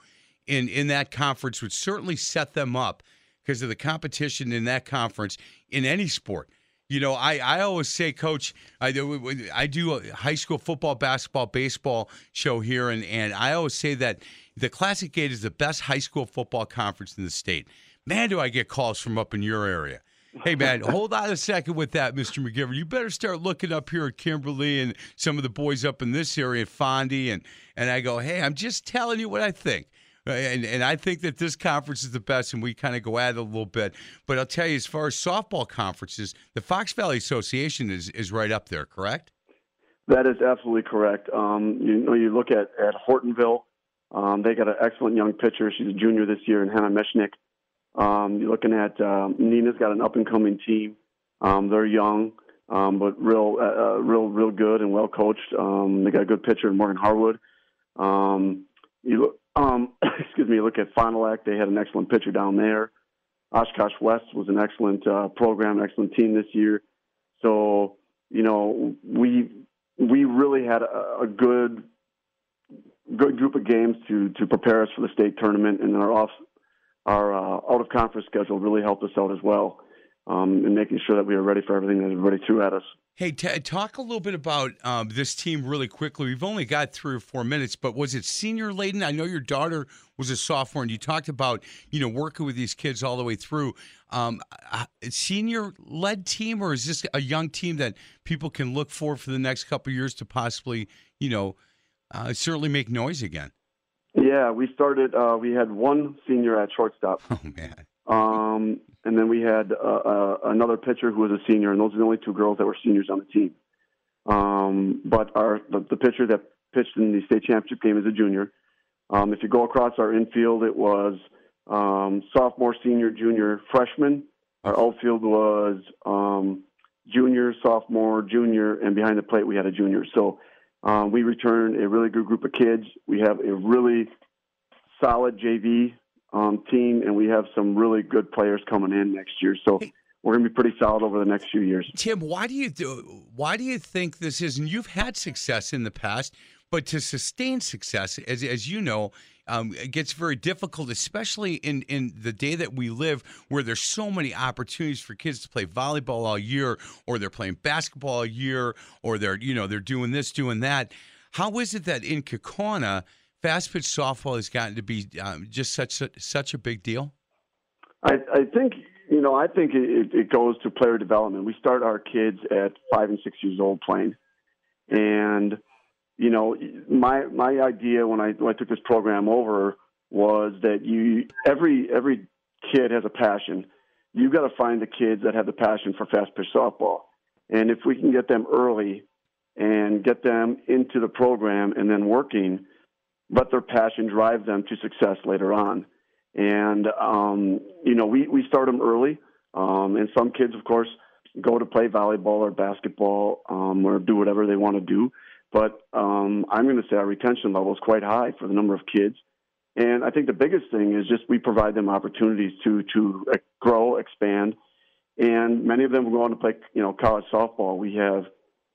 C: in, in that conference, which certainly set them up because of the competition in that conference in any sport. You know, I, I always say, Coach, I do, I do a high school football, basketball, baseball show here, and, and I always say that the Classic 8 is the best high school football conference in the state. Man, do I get calls from up in your area. Hey, man, [laughs] hold on a second with that, Mr. McGivern. You better start looking up here at Kimberly and some of the boys up in this area, Fondy. And, and I go, hey, I'm just telling you what I think. And, and I think that this conference is the best, and we kind of go at it a little bit. But I'll tell you, as far as softball conferences, the Fox Valley Association is, is right up there, correct?
G: That is absolutely correct. Um, you know, you look at, at Hortonville, um, they got an excellent young pitcher. She's a junior this year, and Hannah Mishnik. Um, you're looking at um, Neenah's got an up and coming team. Um, they're young, um, but real, uh, uh, real, real good and well coached. Um, they got a good pitcher, in Morgan Harwood. Um, you look, um, [coughs] excuse me, look at du Lac. They had an excellent pitcher down there. Oshkosh West was an excellent uh, program, excellent team this year. So you know we we really had a, a good good group of games to to prepare us for the state tournament, and our off our uh, out of conference schedule really helped us out as well um, in making sure that we are ready for everything that everybody threw at us.
C: Hey, t- talk a little bit about um, this team really quickly. We've only got three or four minutes, but was it senior laden? I know your daughter was a sophomore, and you talked about you know working with these kids all the way through. Um, senior led team, or is this a young team that people can look for for the next couple years to possibly you know uh, certainly make noise again?
G: Yeah, we started. Uh, we had one senior at shortstop.
C: Oh man.
G: Um, and then we had uh, uh, another pitcher who was a senior, and those are the only two girls that were seniors on the team. Um, but our the, the, pitcher that pitched in the state championship game is a junior. Um, if you go across our infield, it was um, sophomore, senior, junior, freshman. Our outfield was um, junior, sophomore, junior, and behind the plate we had a junior. So um, we returned a really good group of kids. We have a really solid JV um, team, and we have some really good players coming in next year. So we're going to be pretty solid over the next few years.
C: Tim, why do you do, why do you think this is? And you've had success in the past, but to sustain success, as as you know, um, it gets very difficult, especially in in the day that we live, where there's so many opportunities for kids to play volleyball all year, or they're playing basketball all year, or they're you know they're doing this, doing that. How is it that in Kaukauna, fast pitch softball has gotten to be um, just such a, such a big deal?
G: I, I think you know, I think it, it goes to player development. We start our kids at five and six years old playing, and you know, my my idea when I when I took this program over was that you every every kid has a passion. You've got to find the kids that have the passion for fast pitch softball, and if we can get them early and get them into the program and then working, let their passion drive them to success later on. And, um, you know, we, we start them early. Um, and some kids, of course, go to play volleyball or basketball um, or do whatever they want to do. But um, I'm going to say our retention level is quite high for the number of kids. And I think the biggest thing is just we provide them opportunities to to uh, grow, expand, and many of them will go on to play, you know, college softball. We have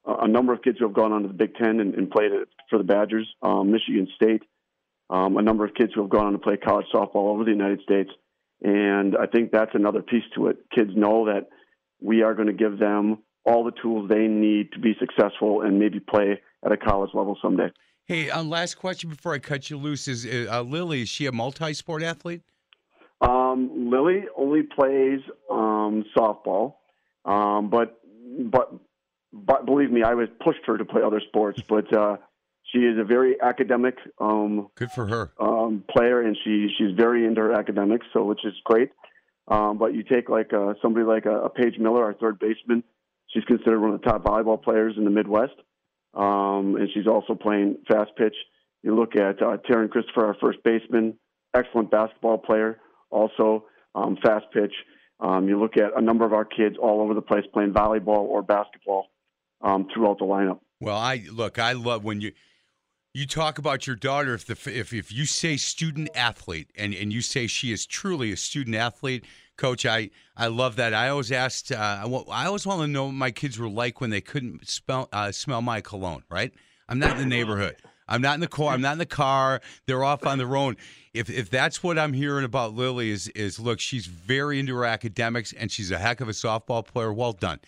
G: a number of kids who have gone on to the Big Ten and, and played for the Badgers, um, Michigan State, um, a number of kids who have gone on to play college softball all over the United States. And I think that's another piece to it. Kids know that we are going to give them all the tools they need to be successful and maybe play at a college level someday.
C: Hey, uh, last question before I cut you loose is uh, Lily, is she a multi sport athlete?
G: Um, Lily only plays um, softball, um, but but but believe me, I was pushed her to play other sports. But uh, she is a very academic. Um,
C: Good for her.
G: Um, player, and she she's very into her academics, so which is great. Um, but you take like uh, somebody like a, a Paige Miller, our third baseman. She's considered one of the top volleyball players in the Midwest, um, and she's also playing fast pitch. You look at uh, Taryn Christopher, our first baseman, excellent basketball player, also um, fast pitch. Um, you look at a number of our kids all over the place playing volleyball or basketball um, throughout the lineup.
C: Well, I look, I love when you you talk about your daughter. If the if if you say student athlete and and you say she is truly a student athlete, coach, I I love that. I always asked, uh, I always want to know what my kids were like when they couldn't smell uh, smell my cologne. Right? I'm not in the neighborhood. I'm not in the car. I'm not in the car. They're off on their own. If if that's what I'm hearing about Lily is is look, she's very into her academics and she's a heck of a softball player. Well done.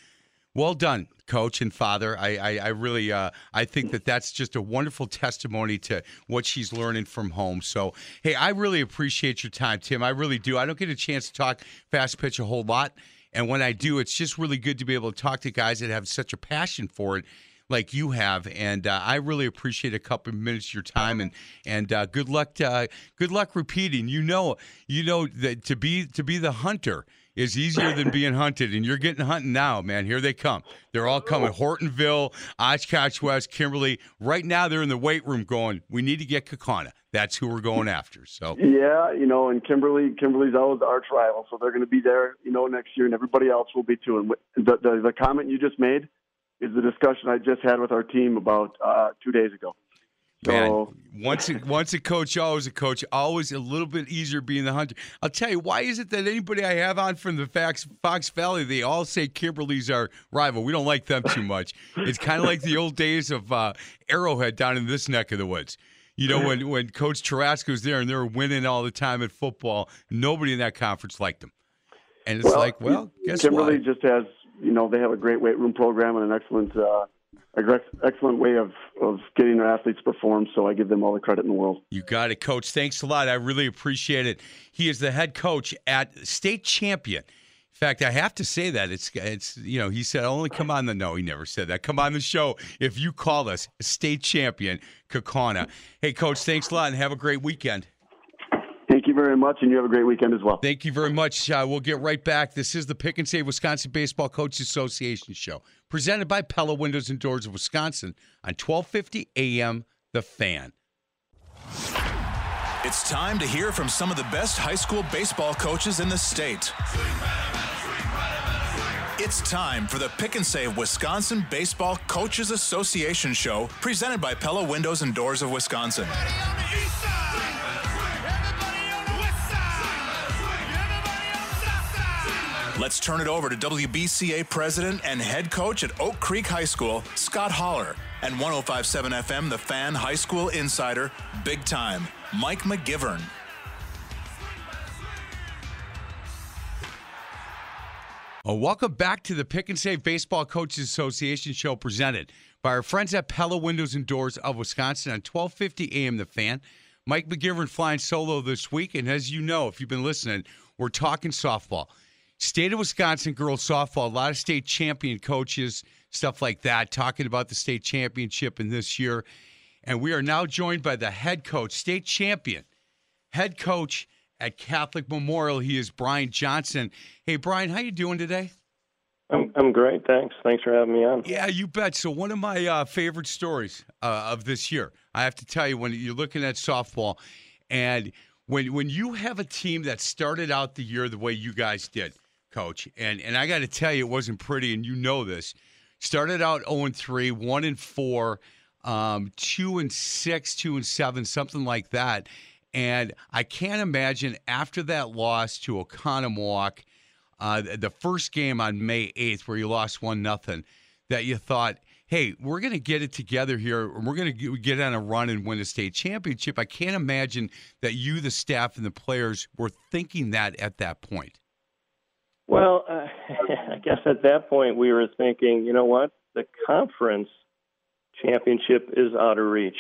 C: Well done, coach and father. I, I, I really, uh, I think that that's just a wonderful testimony to what she's learning from home. So, hey, I really appreciate your time, Tim. I really do. I don't get a chance to talk fast pitch a whole lot, and when I do, it's just really good to be able to talk to guys that have such a passion for it like you have, and uh, I really appreciate a couple of minutes of your time, and and uh, good luck. To, uh, good luck repeating. You know, you know that to be to be the hunter is easier than being hunted, and you're getting hunting now, man. Here they come. They're all coming. Hortonville, Oshkosh West, Kimberly. Right now, they're in the weight room going, we need to get Kaukauna. That's who we're going after. So
G: yeah, you know, and Kimberly, Kimberly's always our rival, so they're going to be there, you know, next year, and everybody else will be too. And the, the, the comment you just made is the discussion I just had with our team about uh, two days ago.
C: Man, once a, once a coach, always a coach. Always a little bit easier being the hunter. I'll tell you why is it that anybody I have on from the Fox, Fox Valley, they all say Kimberly's our rival. We don't like them too much. it's kind of like the old days of uh, Arrowhead down in this neck of the woods. You know, when when Coach Taraska was there and they were winning all the time at football, nobody in that conference liked them. And it's
G: well,
C: like, well, guess
G: Kimberly
C: what?
G: just has, you know, they have a great weight room program and an excellent. Uh, excellent way of, of getting their athletes perform. So I give them all the credit in the world.
C: You got it, Coach. Thanks a lot. I really appreciate it. He is the head coach at state champion. In fact, I have to say that it's it's you know he said only come on the no he never said that come on the show if you call us state champion Kaukauna. Hey, Coach, thanks a lot and have a great weekend.
G: Thank you very much, and you have a great weekend as well.
C: Thank you very much. Uh, we'll get right back. This is the Pick and Save Wisconsin Baseball Coaches Association show, presented by Pella Windows and Doors of Wisconsin on 1250 AM The Fan.
B: It's time to hear from some of the best high school baseball coaches in the state. It's time for the Pick and Save Wisconsin Baseball Coaches Association show, presented by Pella Windows and Doors of Wisconsin. Let's turn it over to WBCA president and head coach at Oak Creek High School, Scott Holler, and 1057 FM, the fan high school insider, big time, Mike McGivern.
C: Well, welcome back to the Pick and Save Baseball Coaches Association show presented by our friends at Pella Windows and Doors of Wisconsin on 1250 AM The Fan. Mike McGivern flying solo this week. And as you know, if you've been listening, we're talking softball. State of Wisconsin girls softball, a lot of state champion coaches, stuff like that, talking about the state championship in this year. And we are now joined by the head coach, state champion, head coach at Catholic Memorial. He is Brian Johnson. Hey, Brian, how you doing today?
H: I'm I'm great. Thanks. Thanks for having me on.
C: Yeah, you bet. So one of my uh, favorite stories uh, of this year, I have to tell you, when you're looking at softball, and when when you have a team that started out the year the way you guys did, Coach, and and I got to tell you, it wasn't pretty, and you know this. Started out 0 and 3, 1 and 4, um, 2 and 6, 2 and 7, something like that. And I can't imagine after that loss to Oconomowoc, uh, the first game on May 8th, where you lost 1 nothing, that you thought, hey, we're going to get it together here. And we're going to get on a run and win a state championship. I can't imagine that you, the staff, and the players were thinking that at that point.
H: Well, uh, [laughs] I guess at that point we were thinking, you know what? The conference championship is out of reach.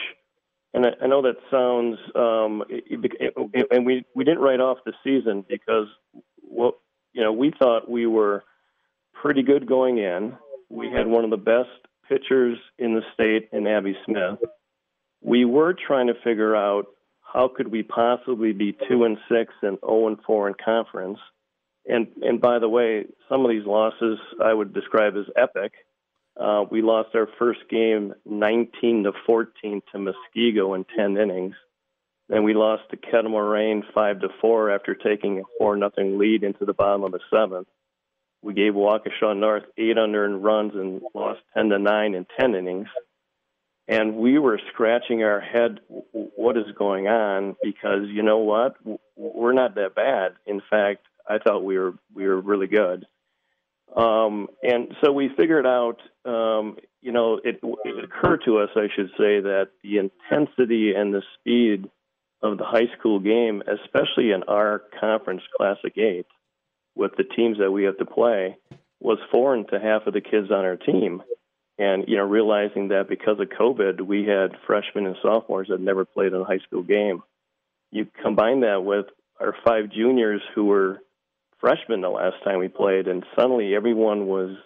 H: And I, I know that sounds, um, and we we didn't write off the season because what you know we thought we were pretty good going in. We had one of the best pitchers in the state in Abby Smith. We were trying to figure out how could we possibly be two and six and zero oh and four in conference. And and by the way, some of these losses I would describe as epic. Uh, we lost our first game 19 to 14 to Muskego in 10 innings. Then we lost to Kettle Moraine 5 to 4 after taking a 4 nothing lead into the bottom of the seventh. We gave Waukesha North eight under in runs and lost 10 to 9 in 10 innings. And we were scratching our head, what is going on? Because you know what? We're not that bad. In fact, I thought we were we were really good. Um, and so we figured out, um, you know, it, it occurred to us, I should say, that the intensity and the speed of the high school game, especially in our conference Classic 8, with the teams that we have to play, was foreign to half of the kids on our team. And, you know, realizing that because of COVID, we had freshmen and sophomores that never played in a high school game. You combine that with our five juniors who were freshmen the last time we played, and suddenly everyone was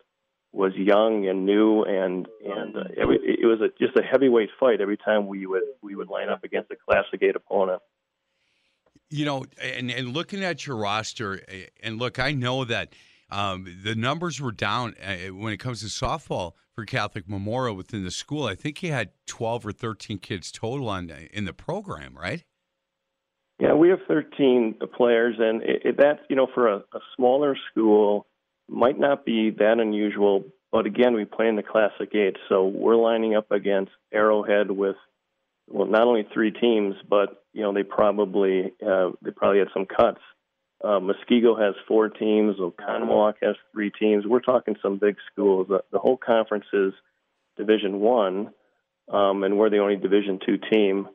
H: was young and new, and and uh, it, it was a, just a heavyweight fight every time we would we would line up against a Classic Eight opponent.
C: You know, and and looking at your roster, and look, I know that. Um, the numbers were down uh, when it comes to softball for Catholic Memorial within the school. I think he had 12 or 13 kids total on in the program, right?
H: Yeah, we have 13 players, and it, it, that you know for a, a smaller school might not be that unusual. But again, we play in the Classic Eight, so we're lining up against Arrowhead with well, not only three teams, but you know they probably uh, they probably had some cuts. Uh, Muskego has four teams. Oconomowoc has three teams. We're talking some big schools. The, the whole conference is Division One, um, and we're the only Division Two team.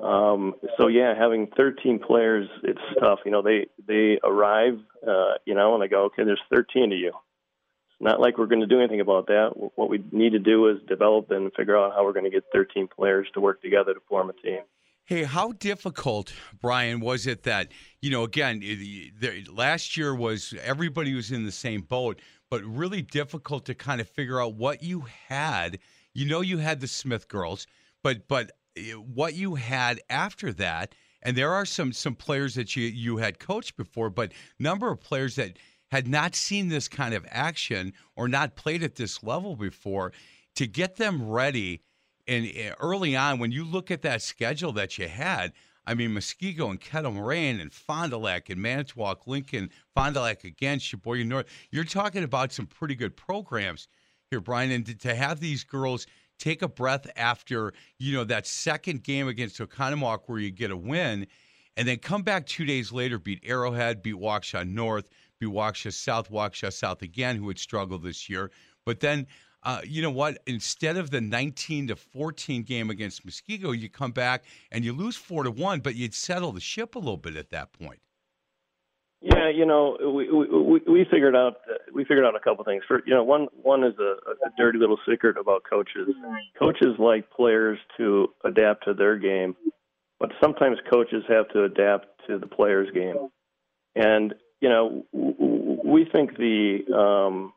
H: Um, so yeah, having 13 players, it's tough. You know, they they arrive, uh, you know, and they go, okay, there's 13 of you. It's not like we're going to do anything about that. What we need to do is develop and figure out how we're going to get 13 players to work together to form a team.
C: Hey, how difficult, Brian, was it that you know? Again, the, last year was everybody was in the same boat, but really difficult to kind of figure out what you had. You know, you had the Smith girls, but but what you had after that, and there are some some players that you you had coached before, but number of players that had not seen this kind of action or not played at this level before, to get them ready and eh, early on when you look at that schedule that you had. I mean, Muskego and Kettle Moraine and Fond du Lac and Manitowoc, Lincoln, Fond du Lac again, Sheboygan North. You're talking about some pretty good programs here, Brian. And to have these girls – take a breath after you know that second game against Oconomowoc where you get a win, and then come back two days later, beat Arrowhead, beat Waukesha North, be Waukesha South, Waukesha South again, who had struggled this year. But then, uh, you know what? Instead of the 19 to 14 game against Muskego, you come back and you lose four to one, but you'd settle the ship a little bit at that point.
H: Yeah, you know, we we, we figured out we figured out a couple things. For you know, one one is a, a dirty little secret about coaches. Coaches like players to adapt to their game, but sometimes coaches have to adapt to the player's game. And you know, we think the um,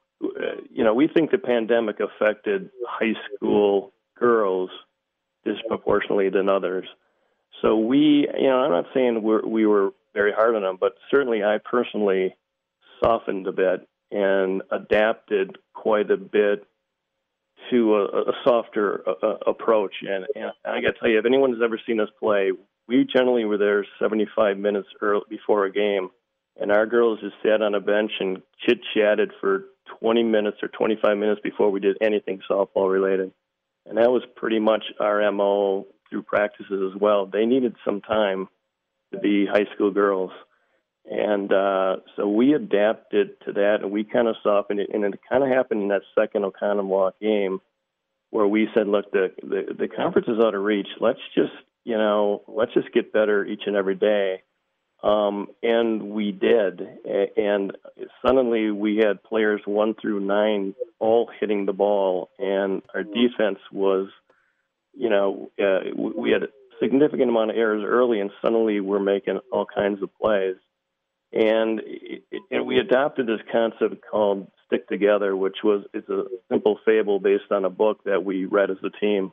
H: you know we think the pandemic affected high school girls disproportionately than others. So we, you know, I'm not saying we're, we were very hard on them, but certainly I personally softened a bit and adapted quite a bit to a, a softer uh, approach. And, and I got to tell you, if anyone has ever seen us play, we generally were there 75 minutes early before a game, and our girls just sat on a bench and chit chatted for 20 minutes or 25 minutes before we did anything softball related. And that was pretty much our MO through practices as well. They needed some time to be high school girls. And uh, so we adapted to that, and we kind of softened it. And it kind of happened in that second Oconomowoc game, where we said, "Look, the, the the conference is out of reach. Let's just, you know, let's just get better each and every day." Um, and we did. And suddenly we had players one through nine all hitting the ball, and our defense was, you know, uh, we had a significant amount of errors early, and suddenly we're making all kinds of plays. And, it, it, we adopted this concept called stick together, which was it's a simple fable based on a book that we read as a team.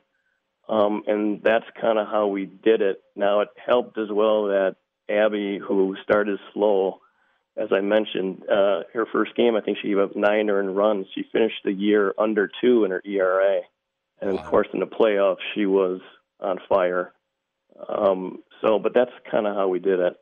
H: Um, and that's kind of how we did it. Now it helped as well that Abby, who started slow, as I mentioned, uh, her first game, I think she gave up nine earned runs. She finished the year under two in her ERA. And wow. of course, in the playoffs, she was on fire. Um, so, but that's kind of how we did it.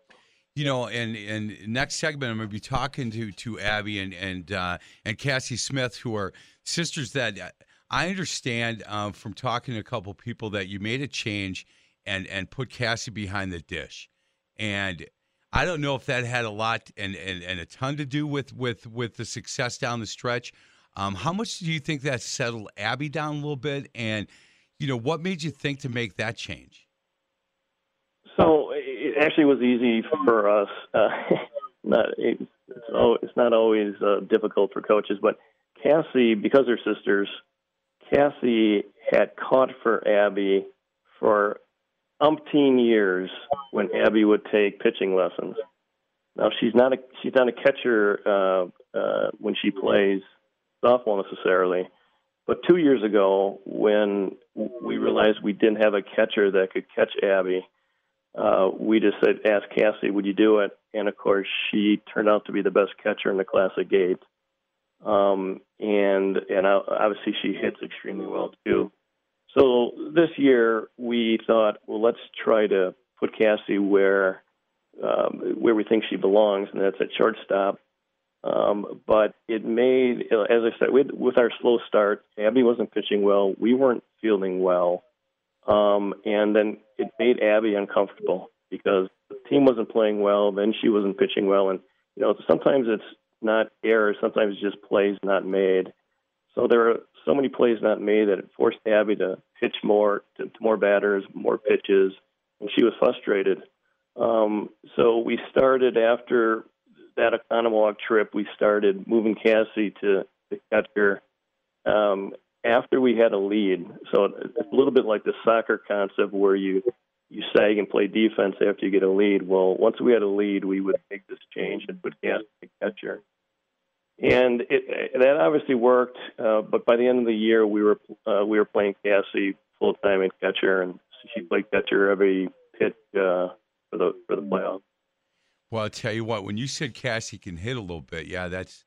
C: You know, and and next segment, I'm going to be talking to to Abby and and uh, and Cassie Smith, who are sisters that uh, I understand um, from talking to a couple people that you made a change and and put Cassie behind the dish, and I don't know if that had a lot and and, and a ton to do with with with the success down the stretch. Um, how much do you think that settled Abby down a little bit, and you know what made you think to make that change?
H: So actually was easy for us. Uh, [laughs] not it's it's not always uh, difficult for coaches, but Cassie, because they're sisters, Cassie had caught for Abby for umpteen years when Abby would take pitching lessons. Now she's not a she's not a catcher uh, uh, when she plays softball necessarily, but two years ago when we realized we didn't have a catcher that could catch Abby, uh, we just said, asked Cassie, would you do it? And of course, she turned out to be the best catcher in the Classic 8. Um, and and obviously, she hits extremely well too. So this year, we thought, well, let's try to put Cassie where um, where we think she belongs, and that's at shortstop. Um, but it made, as I said, with, with our slow start, Abby wasn't pitching well. We weren't fielding well. Um, and then it made Abby uncomfortable because the team wasn't playing well, then she wasn't pitching well, and you know sometimes it's not errors, sometimes it's just plays not made. So there are so many plays not made that it forced Abby to pitch more to, to more batters, more pitches, and she was frustrated. Um, so we started after that Oconomowoc trip. We started moving Cassie to the catcher, um, after we had a lead. So it's a little bit like the soccer concept where you you sag and play defense after you get a lead. Well, once we had a lead, we would make this change and put Cass the catcher. And it, that obviously worked, uh, but by the end of the year, we were uh, we were playing Cassie full time in catcher, and she played catcher every pitch uh, for the for the playoffs.
C: Well, I'll tell you what, when you said Cassie can hit a little bit, yeah, that's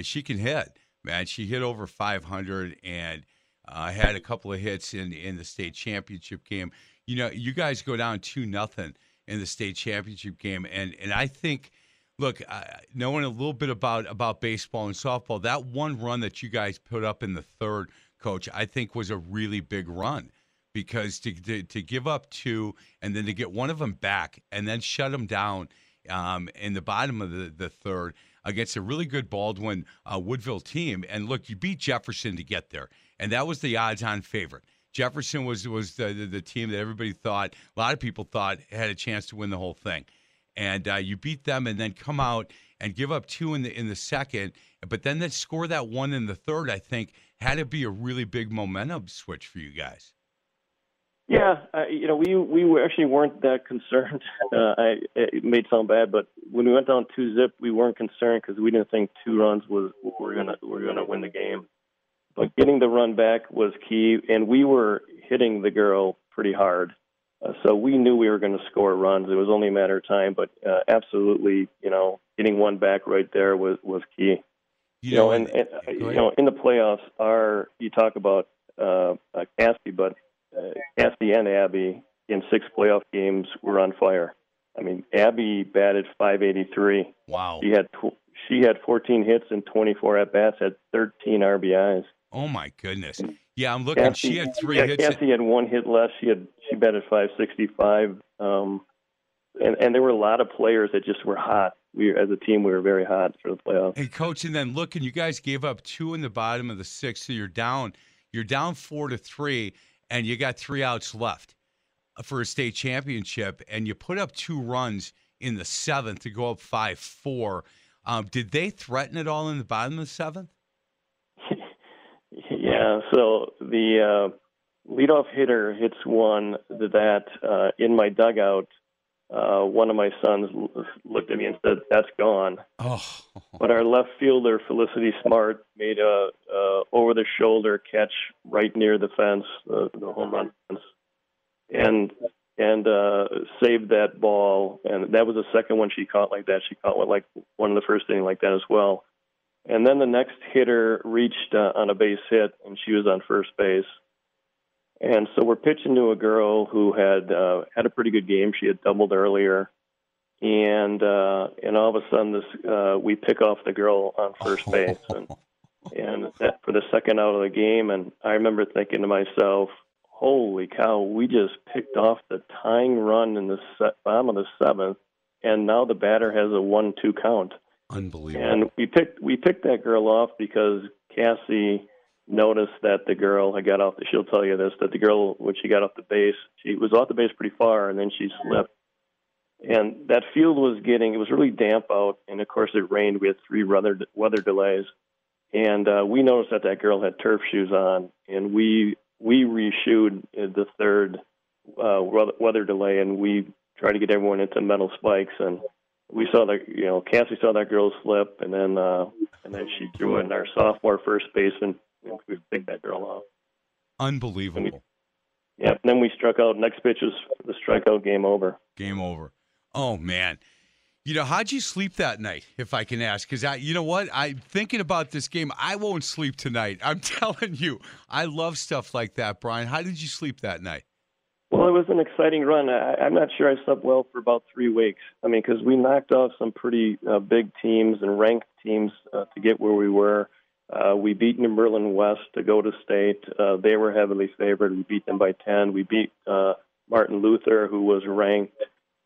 C: she can hit man. She hit over 500 and uh, had a couple of hits in in the state championship game. You know, you guys go down two nothing in the state championship game, and and I think, look, uh, knowing a little bit about about baseball and softball, that one run that you guys put up in the third, coach, I think was a really big run because to, to, to give up two and then to get one of them back and then shut them down um, in the bottom of the, the third, against a really good Baldwin uh, Woodville team. And look, you beat Jefferson to get there, and that was the odds-on favorite. Jefferson was was the, the, the team that everybody thought, a lot of people thought had a chance to win the whole thing, and uh, you beat them, and then come out and give up two in the in the second, but then that score that one in the third. I think had to be a really big momentum switch for you guys.
H: Yeah, uh, you know, we we actually weren't that concerned. [laughs] Uh, I, it may sound bad, but when we went down two zip, we weren't concerned because we didn't think two runs was we're gonna we're gonna win the game. But getting the run back was key, and we were hitting the girl pretty hard. Uh, so we knew we were going to score runs. It was only a matter of time, but uh, absolutely, you know, getting one back right there was was key. You, you know, and, and you know, in the playoffs, our you talk about uh, uh, Cassie, but uh, Cassie and Abby in six playoff games were on fire. I mean, Abby batted 583.
C: Wow.
H: She had tw- she had 14 hits and 24 at bats, had 13 RBIs.
C: Oh my goodness! Yeah, I'm looking. Cassie, she had three
H: yeah,
C: hits.
H: Cassie had one hit less. She had she batted 565. Um, and and there were a lot of players that just were hot. We as a team we were very hot for the playoffs.
C: Hey, coach, and then look, and you guys gave up two in the bottom of the sixth, so you're down. You're down four to three, and you got three outs left for a state championship, and you put up two runs in the seventh to go up five four. Um, did they threaten it all in the bottom of the seventh? [laughs]
H: Yeah. So the uh, leadoff hitter hits one that uh, in my dugout. Uh, one of my sons looked at me and said, "That's gone."
C: Oh.
H: But our left fielder Felicity Smart made a, a over-the-shoulder catch right near the fence, uh, the home run fence, and and uh, saved that ball. And that was the second one she caught like that. She caught one like one in the first inning like that as well. And then the next hitter reached uh, on a base hit, and she was on first base. And so we're pitching to a girl who had uh, had a pretty good game. She had doubled earlier, and uh, and all of a sudden this uh, we pick off the girl on first [laughs] base, and and that for the second out of the game. And I remember thinking to myself, "Holy cow! We just picked off the tying run in the set, bottom of the seventh, and now the batter has a one-two count."
C: Unbelievable.
H: And we picked we picked that girl off because Cassie noticed that the girl had got off. The, she'll tell you this that the girl when she got off the base, she was off the base pretty far, and then she slipped. And that field was getting it was really damp out, and of course it rained. We had three weather weather delays, and uh, we noticed that that girl had turf shoes on, and we we reshoed the third uh, weather delay, and we tried to get everyone into metal spikes and we saw that you know Cassie saw that girl slip, and then uh, and then she threw in our sophomore first baseman, we picked that girl off.
C: Unbelievable.
H: And we, yeah, and then we struck out. Next pitch was the strikeout. Game over.
C: Game over. Oh man. You know, how'd you sleep that night, if I can ask? Because I, you know what, I'm thinking about this game. I won't sleep tonight. I'm [laughs] telling you, I love stuff like that, Brian. How did you sleep that night?
H: Well, it was an exciting run. I, I'm not sure I slept well for about three weeks. I mean, because we knocked off some pretty uh, big teams and ranked teams uh, to get where we were. Uh, we beat New Berlin West to go to state. Uh, they were heavily favored. We beat them by 10. We beat uh, Martin Luther, who was ranked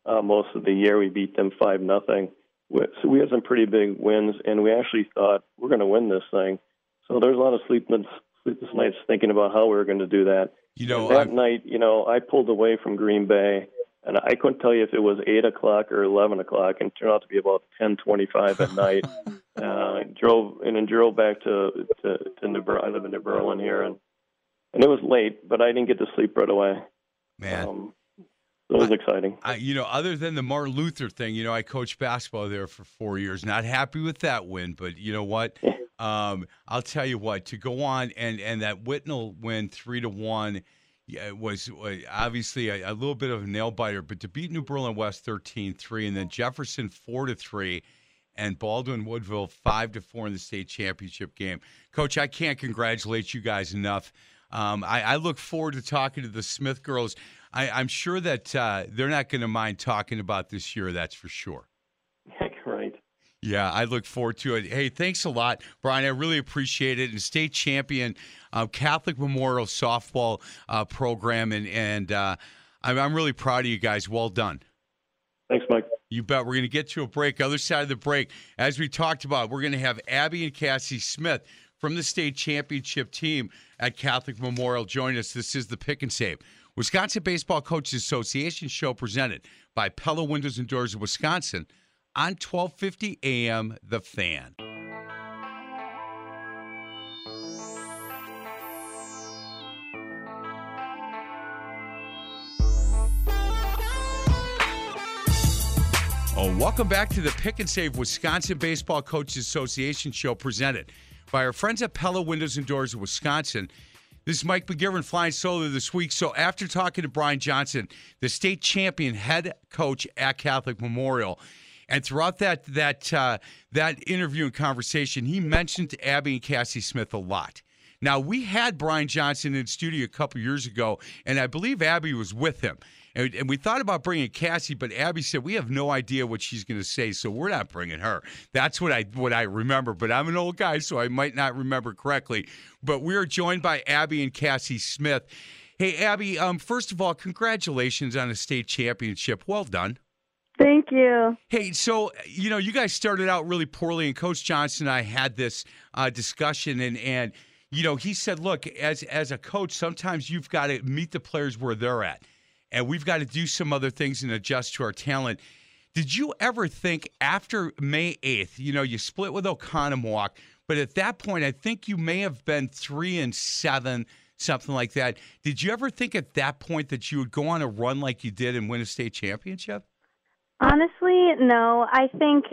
H: uh, most of the year. We beat them 5 nothing. So we had some pretty big wins, and we actually thought we're going to win this thing. So there's a lot of sleepless, sleepless nights thinking about how we were going to do that.
C: You know,
H: that
C: I'm-
H: night, you know, I pulled away from Green Bay, and I couldn't tell you if it was eight o'clock or eleven o'clock, and it turned out to be about ten twenty-five at night. [laughs] uh, drove and then drove back to to, to New Ber- I live in New Berlin here, and and it was late, but I didn't get to sleep right away.
C: Man.
H: Um, it was exciting.
C: I, you know, other than the Martin Luther thing, you know, I coached basketball there for four years. Not happy with that win, but you know what? Um, I'll tell you what. To go on and and that Whitnall win three to one, yeah, it was uh, obviously a, a little bit of a nail biter. But to beat New Berlin West 13-3 and then Jefferson four to three, and Baldwin Woodville five to four in the state championship game. Coach, I can't congratulate you guys enough. Um, I, I look forward to talking to the Smith girls. I, I'm sure that uh, they're not going to mind talking about this year. That's for sure. [laughs]
H: right.
C: Yeah, I look forward to it. Hey, thanks a lot, Brian. I really appreciate it. And state champion, uh, Catholic Memorial softball uh, program, and and uh, I'm, I'm really proud of you guys. Well done. You bet. We're going to get to a break. Other side of the break, as we talked about, we're going to have Abby and Cassie Smith from the state championship team at Catholic Memorial join us. This is the Pick and Save. Wisconsin Baseball Coaches Association show presented by Pella Windows and Doors of Wisconsin on 1250 AM The Fan. Oh, welcome back to the Pick and Save Wisconsin Baseball Coaches Association show presented by our friends at Pella Windows and Doors of Wisconsin. This is Mike McGivern flying solo this week. So after talking to Brian Johnson, the state champion head coach at Catholic Memorial, and throughout that that uh, that interview and conversation, he mentioned Abby and Cassie Smith a lot. Now we had Brian Johnson in studio a couple years ago, and I believe Abby was with him. And, and we thought about bringing Cassie, but Abby said we have no idea what she's going to say, so we're not bringing her. That's what I what I remember. But I'm an old guy, so I might not remember correctly. But we are joined by Abby and Cassie Smith. Hey, Abby. Um, first of all, congratulations on a state championship. Well done.
I: Thank you.
C: Hey, so you know, you guys started out really poorly, and Coach Johnson and I had this uh, discussion, and and you know, he said, look, as as a coach, sometimes you've got to meet the players where they're at and we've got to do some other things and adjust to our talent. Did you ever think after May 8th, you know, you split with Oconomowoc, but at that point, I think you may have been three and seven, something like that. Did you ever think at that point that you would go on a run like you did and win a state championship?
I: Honestly, no. I think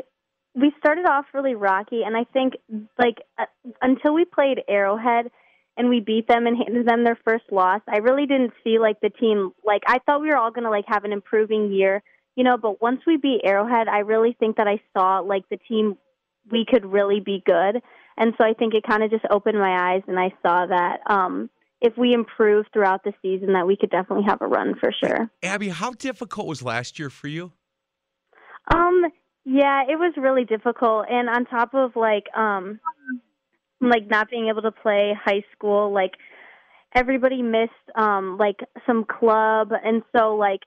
I: we started off really rocky, and I think like uh, until we played Arrowhead – and we beat them and handed them their first loss. I really didn't see like the team like I thought we were all going to like have an improving year, you know, but once we beat Arrowhead, I really think that I saw like the team we could really be good. And so I think it kind of just opened my eyes and I saw that um if we improve throughout the season that we could definitely have a run for sure.
C: Abby, how difficult was last year for you?
I: Um yeah, it was really difficult and on top of like um like not being able to play high school like everybody missed um like some club and so like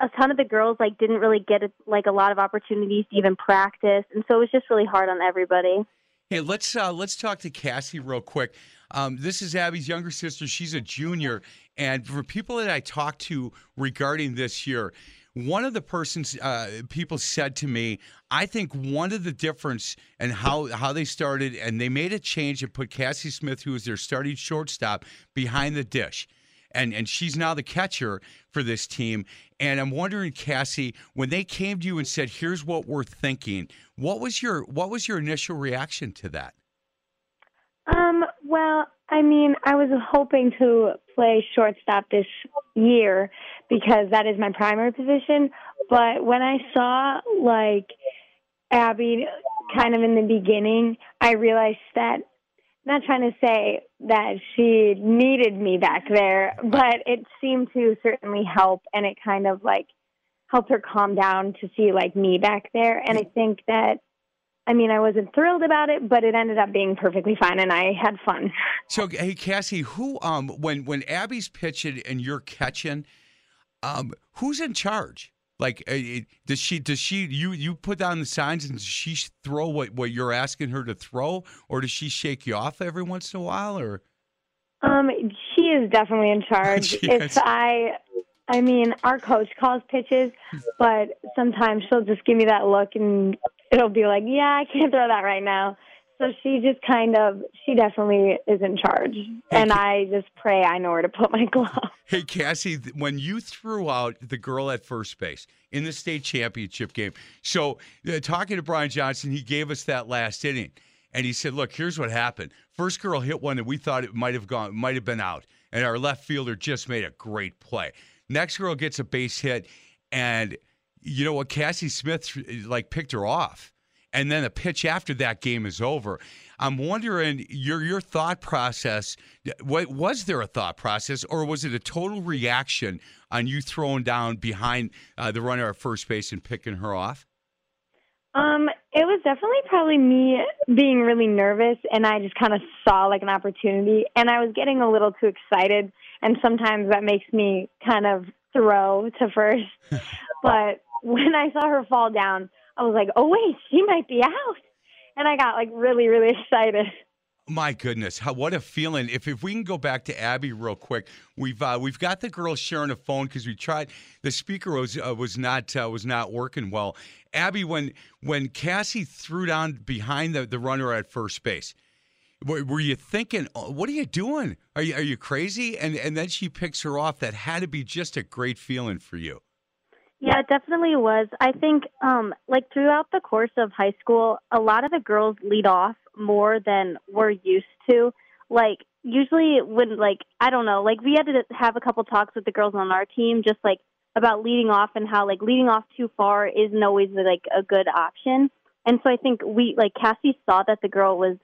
I: a ton of the girls like didn't really get like a lot of opportunities to even practice and so it was just really hard on everybody
C: hey let's uh let's talk to cassie real quick um, this is Abby's younger sister. She's a junior. And for people that I talked to regarding this year, one of the persons uh, people said to me, I think one of the difference and how how they started and they made a change and put Cassie Smith, who was their starting shortstop, behind the dish. And, and she's now the catcher for this team. And I'm wondering, Cassie, when they came to you and said, "Here's what we're thinking," what was your what was your initial reaction to that?
I: Um, well, I mean, I was hoping to play shortstop this year because that is my primary position. But when I saw like Abby kind of in the beginning, I realized that not trying to say that she needed me back there, but it seemed to certainly help and it kind of like helped her calm down to see like me back there. And I think that I mean, I wasn't thrilled about it, but it ended up being perfectly fine, and I had fun. [laughs]
C: So, hey, Cassie, who um when when Abby's pitching and you're catching, um, who's in charge? Like, uh, does she does she you you put down the signs and does she throw what what you're asking her to throw, or does she shake you off every once in a while, or?
I: Um, she is definitely in [laughs] charge. if I, I mean, our coach calls pitches, but sometimes she'll just give me that look and it'll be like, yeah, I can't throw that right now. So she just kind of, she definitely is in charge. And I just pray I know where to put my [laughs] glove.
C: Hey, Cassie, when you threw out the girl at first base in the state championship game, so uh, talking to Brian Johnson, he gave us that last inning. And he said, look, here's what happened. First girl hit one that we thought it might have gone, might have been out. And our left fielder just made a great play. Next girl gets a base hit. And you know what? Cassie Smith like picked her off, and then the pitch after that game is over. I'm wondering your your thought process. What was there a thought process, or was it a total reaction on you throwing down behind uh, the runner at first base and picking her off?
I: Um, it was definitely probably me being really nervous, and I just kind of saw like an opportunity, and I was getting a little too excited, and sometimes that makes me kind of throw to first. [laughs] but when I saw her fall down, I was like, "Oh wait, she might be out," and I got like really, really excited.
C: My goodness, how, what a feeling! If if we can go back to Abby real quick, we've uh, we've got the girls sharing a phone because we tried the speaker was uh, was not uh, was not working well. Abby, when when Cassie threw down behind the, the runner at first base, were, were you thinking, oh, "What are you doing? Are you are you crazy?" And and then she picks her off. That had to be just a great feeling for you.
I: Yeah, it definitely was. I think, um, like throughout the course of high school, a lot of the girls lead off more than we're used to. Like usually when like I don't know, like we had to have a couple talks with the girls on our team just like about leading off and how like leading off too far isn't always like a good option. And so I think we like Cassie saw that the girl was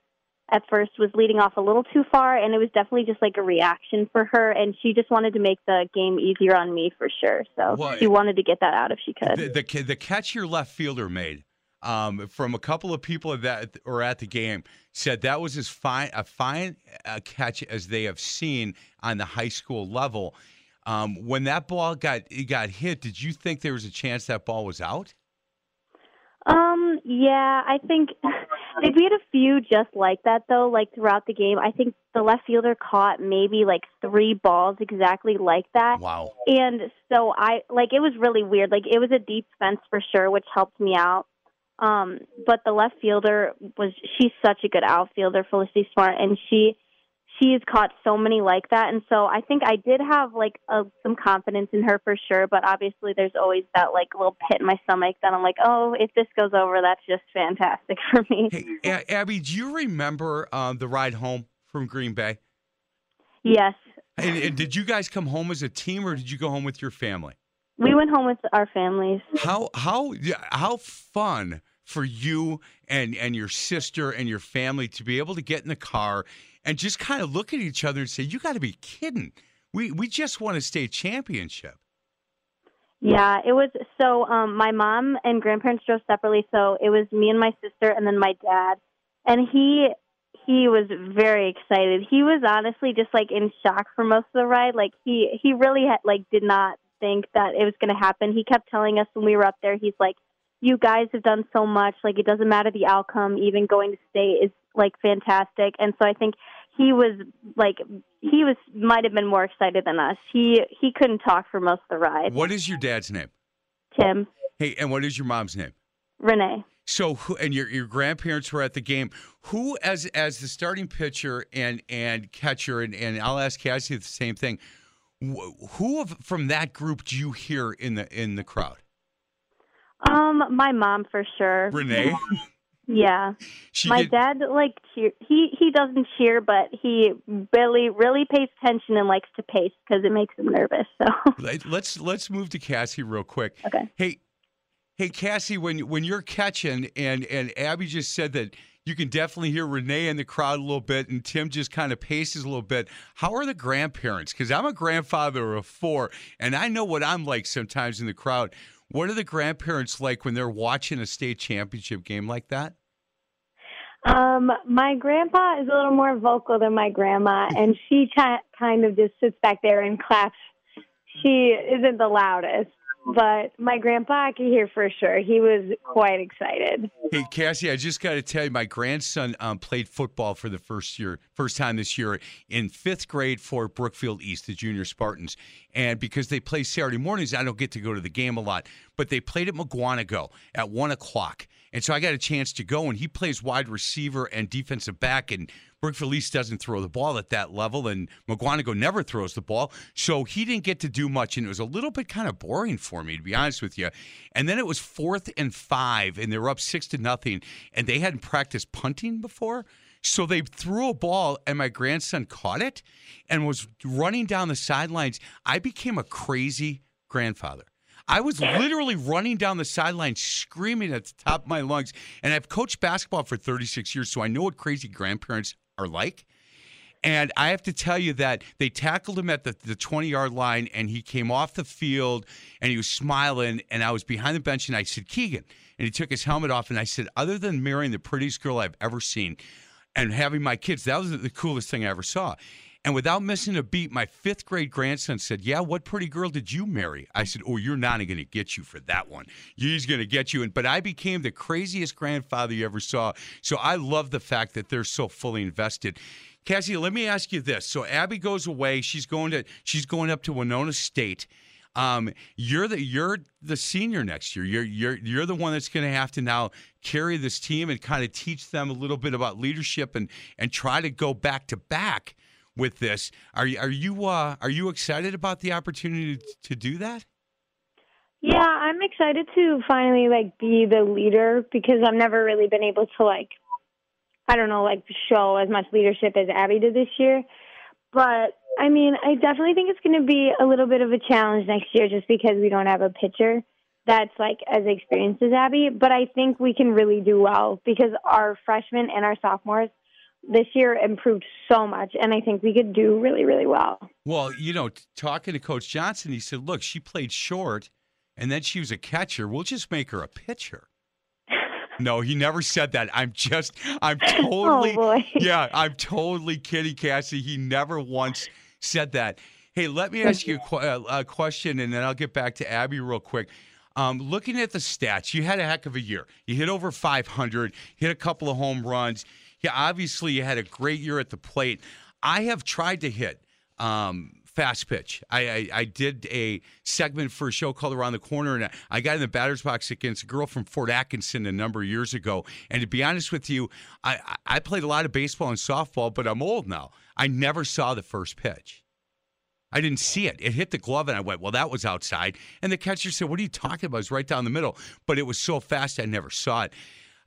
I: at first was leading off a little too far and it was definitely just like a reaction for her and she just wanted to make the game easier on me for sure so
C: Well,
I: she wanted to get that out if she could
C: The, the the catch your left fielder made um, from a couple of people that were at the game said that was as fine a fine uh catch as they have seen on the high school level. Um, when that ball got got hit, did you think there was a chance that ball was out?
I: Yeah, I think like, we had a few just like that though, like throughout the game. I think the left fielder caught maybe like three balls exactly like that.
C: Wow.
I: And so I like it was really weird. Like it was a deep fence for sure, which helped me out. Um, but the left fielder was she's such a good outfielder, Felicity Smart, and she she has caught so many like that. And so I think I did have like a, some confidence in her for sure. But obviously, there's always that like little pit in my stomach that I'm like, oh, if this goes over, that's just fantastic [laughs] for me.
C: Hey, Abby, do you remember um, the ride home from Green Bay?
I: Yes,
C: And, and did you guys come home as a team, or did you go home with your family?
I: we went home with our families.
C: How how how fun for you and and your sister and your family to be able to get in the car and just kind of look at each other and say, "You got to be kidding! We we just won a state championship."
I: Yeah, it was so um my mom and grandparents drove separately, so it was me and my sister and then my dad. And he he was very excited. He was honestly just like in shock for most of the ride. Like he he really had like did not think that it was going to happen. He kept telling us when we were up there, he's like, "You guys have done so much. Like it doesn't matter the outcome. Even going to state is like fantastic." And so I think he was like he was might have been more excited than us. He he couldn't talk for most of the ride.
C: What is your dad's name?
I: Tim,
C: Hey, and what is your mom's name?
I: Renee.
C: So, and your your grandparents were at the game. Who, as as the starting pitcher and and catcher, and, and I'll ask Cassie the same thing. Who of, from that group do you hear in the in the crowd?
I: Um, my mom for sure.
C: Renee.
I: Yeah. [laughs]
C: She
I: my
C: did-
I: dad like cheer. He he doesn't cheer, but he really really pays attention and likes to pace because it makes him nervous. So [laughs]
C: Let- Let's let's move to Cassie real quick.
I: Okay.
C: Hey, hey, Cassie, when when you're catching, and and Abby just said that you can definitely hear Renee in the crowd a little bit, and Tim just kind of paces a little bit. How are the grandparents? Because I'm a grandfather of four, and I know what I'm like sometimes in the crowd. What are the grandparents like when they're watching a state championship game like that?
I: Um, my grandpa is a little more vocal than my grandma, [laughs] and she ki- kind of just sits back there and claps. She isn't the loudest, but my grandpa I could hear for sure. He was quite excited.
C: Hey, Cassie, I just got to tell you, my grandson um, played football for the first year, first time this year in fifth grade for Brookfield East, the Junior Spartans. And because they play Saturday mornings, I don't get to go to the game a lot. But they played at Mukwonago at one o'clock, and so I got a chance to go. And he plays wide receiver and defensive back, and Brookfield East doesn't throw the ball at that level, and Mukwonago never throws the ball. So he didn't get to do much, and it was a little bit kind of boring for me, to be honest with you. And then it was fourth and five, and they were up six to nothing, and they hadn't practiced punting before. So they threw a ball, and my grandson caught it and was running down the sidelines. I became a crazy grandfather. I was [laughs] literally running down the sideline screaming at the top of my lungs. And I've coached basketball for 36 years, so I know what crazy grandparents are like. And I have to tell you that they tackled him at the, the 20 yard line and he came off the field and he was smiling. And I was behind the bench and I said, Keegan. And he took his helmet off and I said, Other than marrying the prettiest girl I've ever seen and having my kids, that was the coolest thing I ever saw. And without missing a beat, my fifth grade grandson said, Yeah, what pretty girl did you marry? I said, Oh, you're not going to get you for that one. He's going to get you. And but I became the craziest grandfather you ever saw. So I love the fact that they're so fully invested. Cassie, let me ask you this. So Abby goes away. She's going to she's going up to Winona State. Um, you're the you're the senior next year. You're you're you're the one that's going to have to now carry this team and kind of teach them a little bit about leadership and and try to go back to back with this. Are you are you uh, are you excited about the opportunity to do that?
J: Yeah, I'm excited to finally like be the leader because I've never really been able to like I don't know, like show as much leadership as Abby did this year. But I mean, I definitely think it's going to be a little bit of a challenge next year just because we don't have a pitcher that's like as experienced as Abby. But I think we can really do well because our freshmen and our sophomores this year improved so much, and I think we could do really, really well.
C: Well, you know, talking to Coach Johnson, he said, "Look, she played short, and then she was a catcher. We'll just make her a pitcher." [laughs] No, he never said that. I'm just, I'm [laughs] totally,
J: oh [laughs]
C: yeah, I'm totally kidding, Cassie. He never once said that. Hey, let me ask you a, qu- uh, a question, and then I'll get back to Abby real quick. Um, looking at the stats, you had a heck of a year. You hit over 500, hit a couple of home runs. Obviously you had a great year at the plate. I have tried to hit um, fast pitch. I, I, I did a segment for a show called Around the Corner, and I got in the batter's box against a girl from Fort Atkinson a number of years ago. And to be honest with you, I, I played a lot of baseball and softball, but I'm old now. I never saw the first pitch. I didn't see it. It hit the glove, and I went, "Well, that was outside." And the catcher said, "What are you talking about?" It's right down the middle, but it was so fast, I never saw it.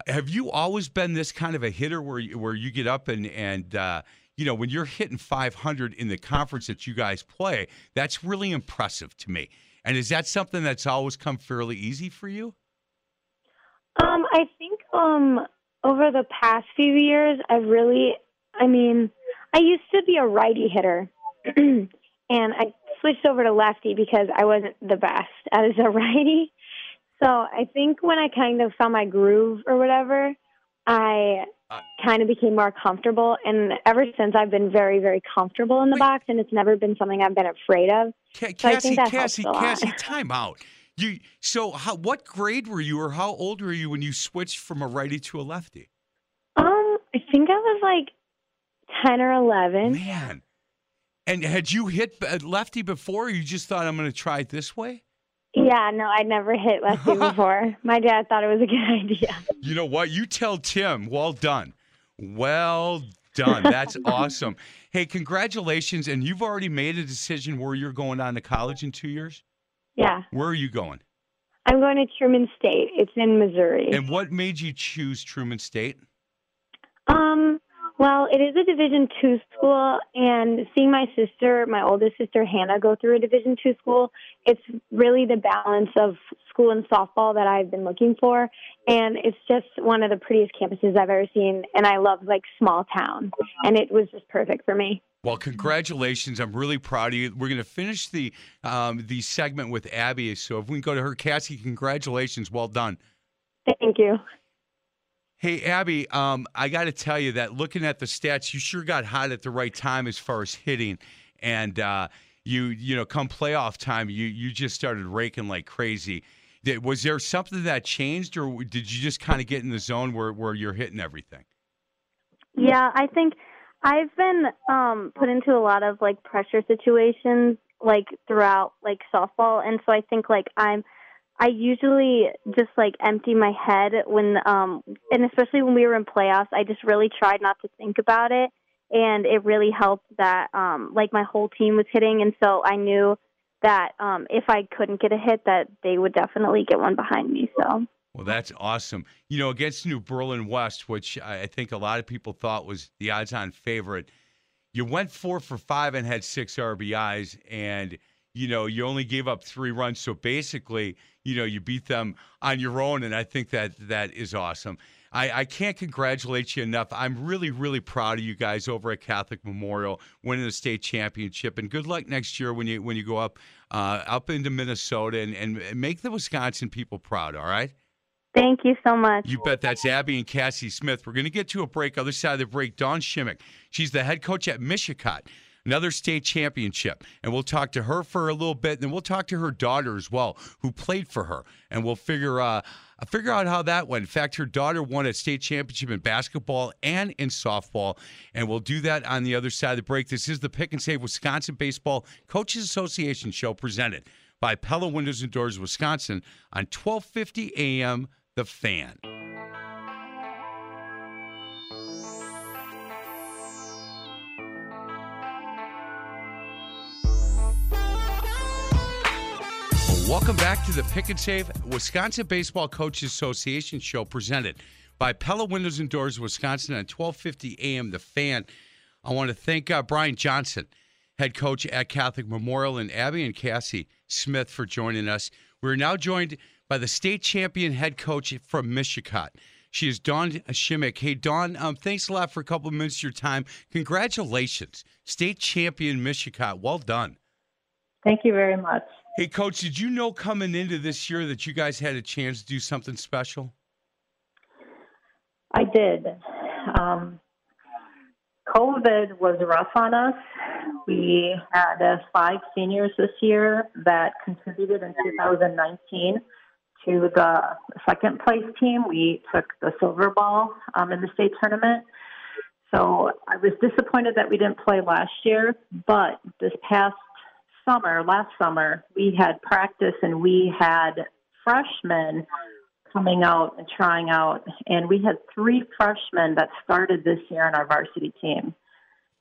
C: Have you always been this kind of a hitter where you, where you get up and and uh, you know when you're hitting 500 in the conference that you guys play, that's really impressive to me. And is that something that's always come fairly easy for you?
J: Um, I think um over the past few years, I've really, I mean, I used to be a righty hitter, [clears throat] and I switched over to lefty because I wasn't the best as a righty. So I think when I kind of found my groove or whatever, I kind of became more comfortable. And ever since, I've been very, very comfortable in the
C: Wait.
J: box, and it's never been something I've been afraid of.
C: Ca-
J: So I
C: Cassie,
J: think that
C: Cassie,
J: helps a lot.
C: Cassie, time out. You so how, what grade were you, or how old were you when you switched from a righty to a lefty?
J: Um, I think I was like ten or eleven.
C: Man, and had you hit uh, lefty before? Or you just thought I'm going to try it this way?
J: Yeah, no, I'd never hit lefty [laughs] before. My dad thought it was a good idea.
C: You know what? You tell Tim. Well done. Well done. That's [laughs] awesome. Hey, congratulations! And you've already made a decision where you're going on to college in two years.
J: Yeah,
C: Where are you going?
J: I'm going to Truman State. It's in Missouri.
C: And what made you choose Truman State?
J: Um, well, it is a Division two school, and seeing my sister, my oldest sister Hannah, go through a Division two school, it's really the balance of school and softball that I've been looking for, and it's just one of the prettiest campuses I've ever seen, and I love like small town, and it was just perfect for me.
C: Well, congratulations! I'm really proud of you. We're going to finish the um, the segment with Abby. So if we can go to her, Cassie, congratulations. Well done.
J: Thank you.
C: Hey, Abby, um, I got to tell you that looking at the stats, you sure got hot at the right time as far as hitting, and uh, you you know come playoff time, you you just started raking like crazy. Did, was there something that changed, or did you just kind of get in the zone where where you're hitting everything?
J: Yeah, I think I've been um put into a lot of like pressure situations like throughout like softball and so I think like I'm I usually just like empty my head when um and especially when we were in playoffs, I just really tried not to think about it and it really helped that um like my whole team was hitting and so I knew that um if I couldn't get a hit that they would definitely get one behind me. So
C: Well, that's awesome. You know, against New Berlin West, which I think a lot of people thought was the odds on favorite, you went four for five and had six RBIs, and, you know, you only gave up three runs. So basically, you know, you beat them on your own, and I think that that is awesome. I, I can't congratulate you enough. I'm really, really proud of you guys over at Catholic Memorial winning the state championship, and good luck next year when you when you go up uh, up into Minnesota and, and make the Wisconsin people proud. All right.
J: thank you so much.
C: You bet that's Abby and Cassie Smith. We're going to get to a break. Other side of the break, Dawn Shimmick. She's the head coach at Mishicot. Another state championship. And we'll talk to her for a little bit, and then we'll talk to her daughter as well, who played for her, and we'll figure uh, figure out how that went. In fact, her daughter won a state championship in basketball and in softball, and we'll do that on the other side of the break. This is the Pick and Save Wisconsin Baseball Coaches Association show presented by Pella Windows and Doors Wisconsin on 1250 AM The Fan. Welcome back to the Pick and Save Wisconsin Baseball Coaches Association show presented by Pella Windows and Doors Wisconsin on 1250 AM The Fan. I want to thank uh, Brian Johnson, head coach at Catholic Memorial, and Abby and Cassie Smith for joining us. We're now joined by the state champion head coach from Mishicot. She is Dawn Shimmick. Hey, Dawn, um, thanks a lot for a couple of minutes of your time. Congratulations, state champion Mishicot. Well done.
K: Thank you very much.
C: Hey, coach, did you know coming into this year that you guys had a chance to do something special?
K: I did. Um, COVID was rough on us. We had uh, five seniors this year that contributed in 2019 to the second place team. We took the silver ball um, in the state tournament. So I was disappointed that we didn't play last year, but this past summer, last summer, we had practice and we had freshmen coming out and trying out, and we had three freshmen that started this year on our varsity team.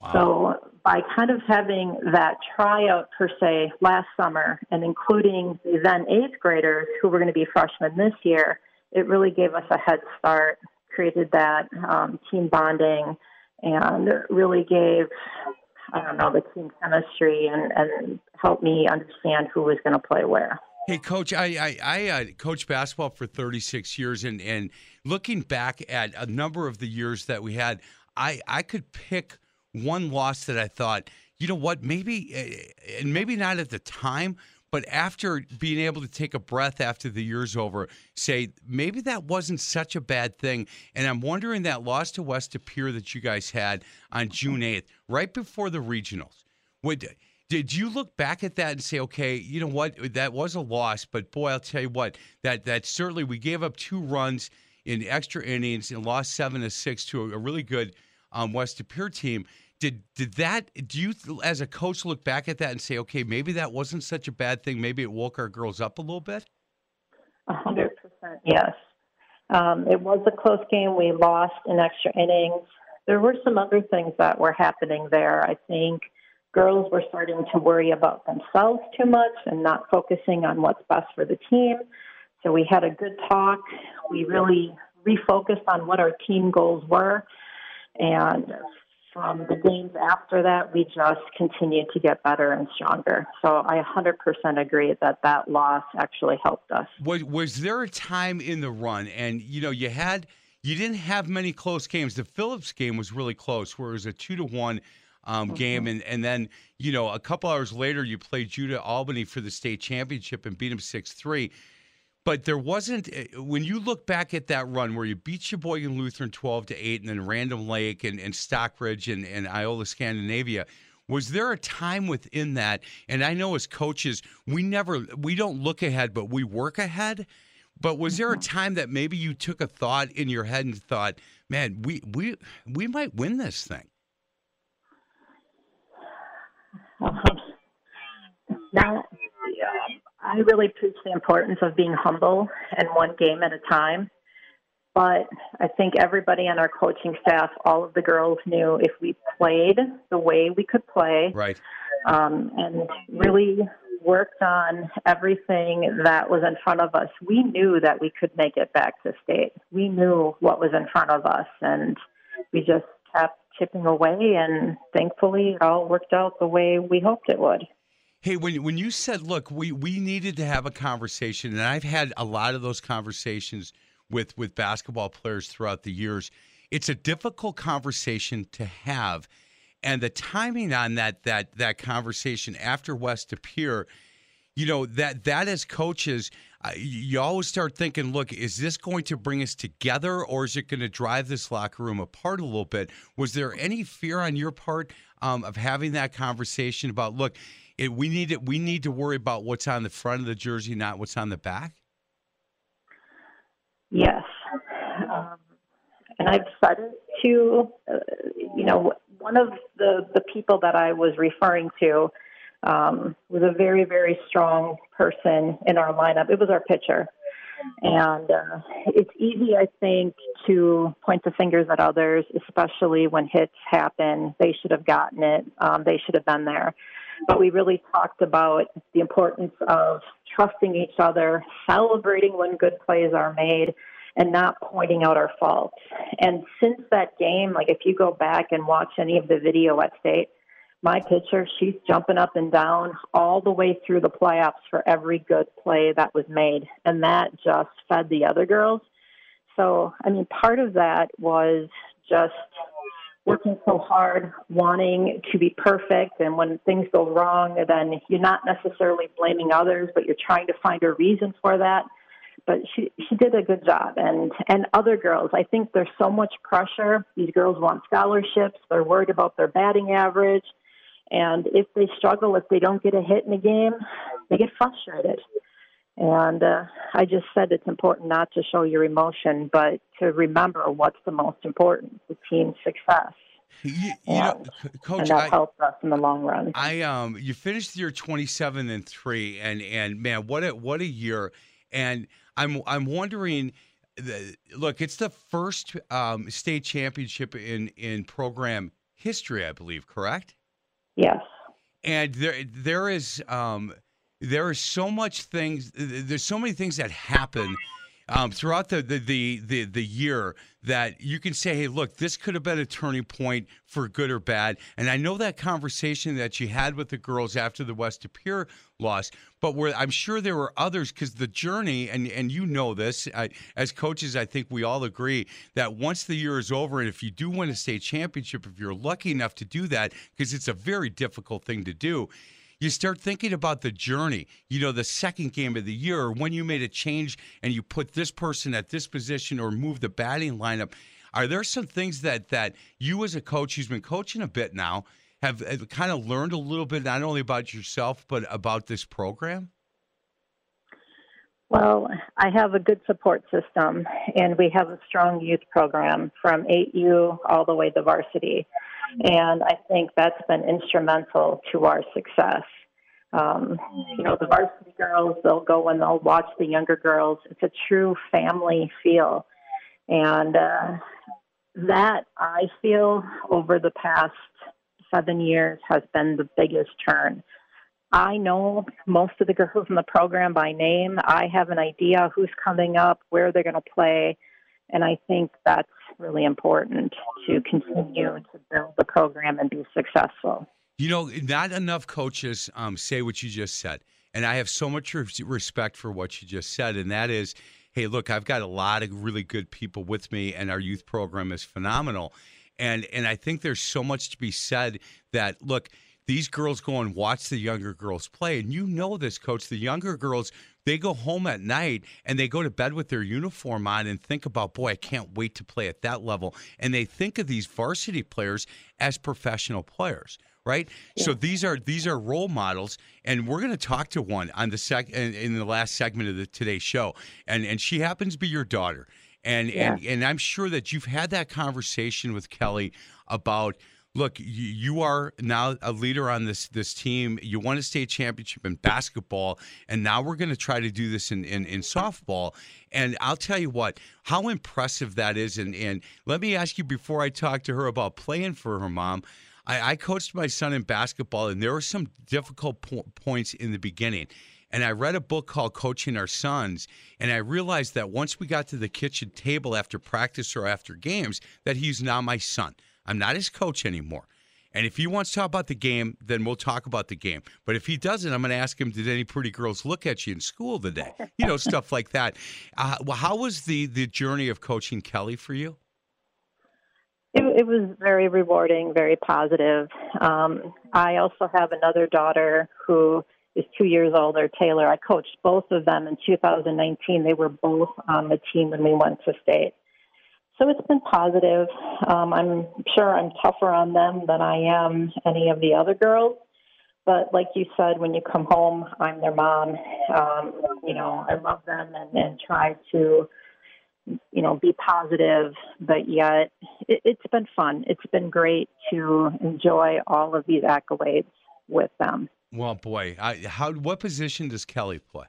K: Wow. So by kind of having that tryout per se last summer and including the then eighth graders who were going to be freshmen this year, it really gave us a head start, created that um, team bonding, and really gave I don't know, the team chemistry and, and help me understand who was going to play where.
C: Hey, coach, I I, I uh, coached basketball for 36 years, and and looking back at a number of the years that we had, I I could pick one loss that I thought, you know what, maybe eh, and maybe not at the time, but after being able to take a breath after the year's over, say maybe that wasn't such a bad thing. And I'm wondering that loss to West Pere that you guys had on June 8th, right before the regionals. Would did you look back at that and say, okay, you know what, that was a loss, but boy, I'll tell you what, that that certainly we gave up two runs in extra innings and lost seven to six to a, really good um, West Pere team. Did did that? Do you, as a coach, look back at that and say, okay, maybe that wasn't such a bad thing. Maybe it woke our girls up a little bit.
K: A hundred percent, yes. Um, it was a close game. We lost in extra innings. There were some other things that were happening there. I think girls were starting to worry about themselves too much and not focusing on what's best for the team. So we had a good talk. We really refocused on what our team goals were. And from the games after that, we just continued to get better and stronger. So I 100% agree that that loss actually helped us.
C: Was, was there a time in the run, and you know, you had you didn't have many close games. The Phillips game was really close, where it was a two to one um, mm-hmm. game, and and then you know a couple hours later you played Juda Albany for the state championship and beat them six three. But there wasn't eh, when you look back at that run where you beat Sheboygan Lutheran twelve to eight, and then Random Lake and, and Stockbridge and, and Iola Scandinavia. Was there a time within that? And I know as coaches, we never we don't look ahead, but we work ahead. But was there a mm-hmm. time that maybe you took a thought in your head and thought, "Man, we we we might win this thing"?
K: Not I really preach the importance of being humble and one game at a time. But I think everybody on our coaching staff, all of the girls knew if we played the way we could play,
C: right,
K: um, and really worked on everything that was in front of us, we knew that we could make it back to state. We knew what was in front of us, and we just kept chipping away. And thankfully, it all worked out the way we hoped it would.
C: Hey, when when you said, look, we we needed to have a conversation, and I've had a lot of those conversations with with basketball players throughout the years. It's a difficult conversation to have, and the timing on that that that conversation after West Pere, you know that that as coaches, you always start thinking, look, is this going to bring us together or is it going to drive this locker room apart a little bit? Was there any fear on your part um, of having that conversation about, look, it, we need it, we need to worry about what's on the front of the jersey, not what's on the back?
K: Yes. Um, and I've said to, uh, you know, one of the, the people that I was referring to um, was a very, very strong person in our lineup. It was our pitcher. And uh, it's easy, I think, to point the fingers at others, especially when hits happen. They should have gotten it, um, they should have been there. But we really talked about the importance of trusting each other, celebrating when good plays are made, and not pointing out our faults. And since that game, like if you go back and watch any of the video at state, my pitcher, she's jumping up and down all the way through the playoffs for every good play that was made. And that just fed the other girls. So, I mean, part of that was just working so hard, wanting to be perfect. And when things go wrong, then you're not necessarily blaming others, but you're trying to find a reason for that. But she she did a good job, and and other girls. I think there's so much pressure. These girls want scholarships. They're worried about their batting average. And if they struggle, if they don't get a hit in a game, they get frustrated. And uh, I just said it's important not to show your emotion, but to remember what's the most important the team's success.
C: You, you
K: and,
C: know, Coach,
K: and that
C: I,
K: helps us in the long run.
C: I um, you finished year twenty seven and three, and and man, what a what a year! And I'm I'm wondering, the, look, it's the first um, state championship in in program history, I believe. Correct?
K: Yes.
C: And there there is um, there is so much things. There's so many things that happen um, throughout the, the, the the the year that you can say, hey, look, this could have been a turning point for good or bad. And I know that conversation that you had with the girls after the West Pere loss, but where I'm sure there were others because the journey, and and you know this I, as coaches, I think we all agree that once the year is over, and if you do win a state championship, if you're lucky enough to do that, because it's a very difficult thing to do you start thinking about the journey. You know, the second game of the year, or when you made a change and you put this person at this position or move the batting lineup. Are there some things that that you as a coach who's been coaching a bit now have, have kind of learned a little bit not only about yourself but about this program?
K: Well, I have a good support system, and we have a strong youth program from 8U all the way to varsity. And I think that's been instrumental to our success. Um, you know, the varsity girls, they'll go and they'll watch the younger girls. It's a true family feel. And uh, that, I feel, over the past seven years has been the biggest turn. I know most of the girls in the program by name. I have an idea who's coming up, where they're going to play. And I think that's really important to continue to build the program and be successful.
C: You know, not enough coaches um, say what you just said. And I have so much respect for what you just said. And that is, hey, look, I've got a lot of really good people with me, and our youth program is phenomenal. And and I think there's so much to be said that look, these girls go and watch the younger girls play. And you know this, coach. The younger girls, they go home at night and they go to bed with their uniform on and think about, boy, I can't wait to play at that level. And they think of these varsity players as professional players. Right, yeah. so these are these are role models, and we're going to talk to one on the sec in, in the last segment of the today's show, and and she happens to be your daughter, and yeah. and and I'm sure that you've had that conversation with Kelly about look, you are now a leader on this this team. You won a state championship in basketball, and now we're going to try to do this in, in, in softball. And I'll tell you what, how impressive that is. And, and let me ask you before I talk to her about playing for her mom. I, I coached my son in basketball, and there were some difficult po- points in the beginning. And I read a book called Coaching Our Sons, and I realized that once we got to the kitchen table after practice or after games, that he's now my son. I'm not his coach anymore. And if he wants to talk about the game, then we'll talk about the game. But if he doesn't, I'm going to ask him, did any pretty girls look at you in school today? You know, stuff [laughs] like that. Uh, well, how was the, the journey of coaching Kelly for you?
K: It, it was very rewarding, very positive. Um, I also have another daughter who is two years older, Taylor. I coached both of them in 2019. They were both on the team when we went to state. So it's been positive. Um, I'm sure I'm tougher on them than I am any of the other girls. But like you said, when you come home, I'm their mom. Um, you know, I love them and, and try to, you know, be positive. But yet, it, it's been fun. It's been great to enjoy all of these accolades with them.
C: Well, boy, I, how what position does Kelly play?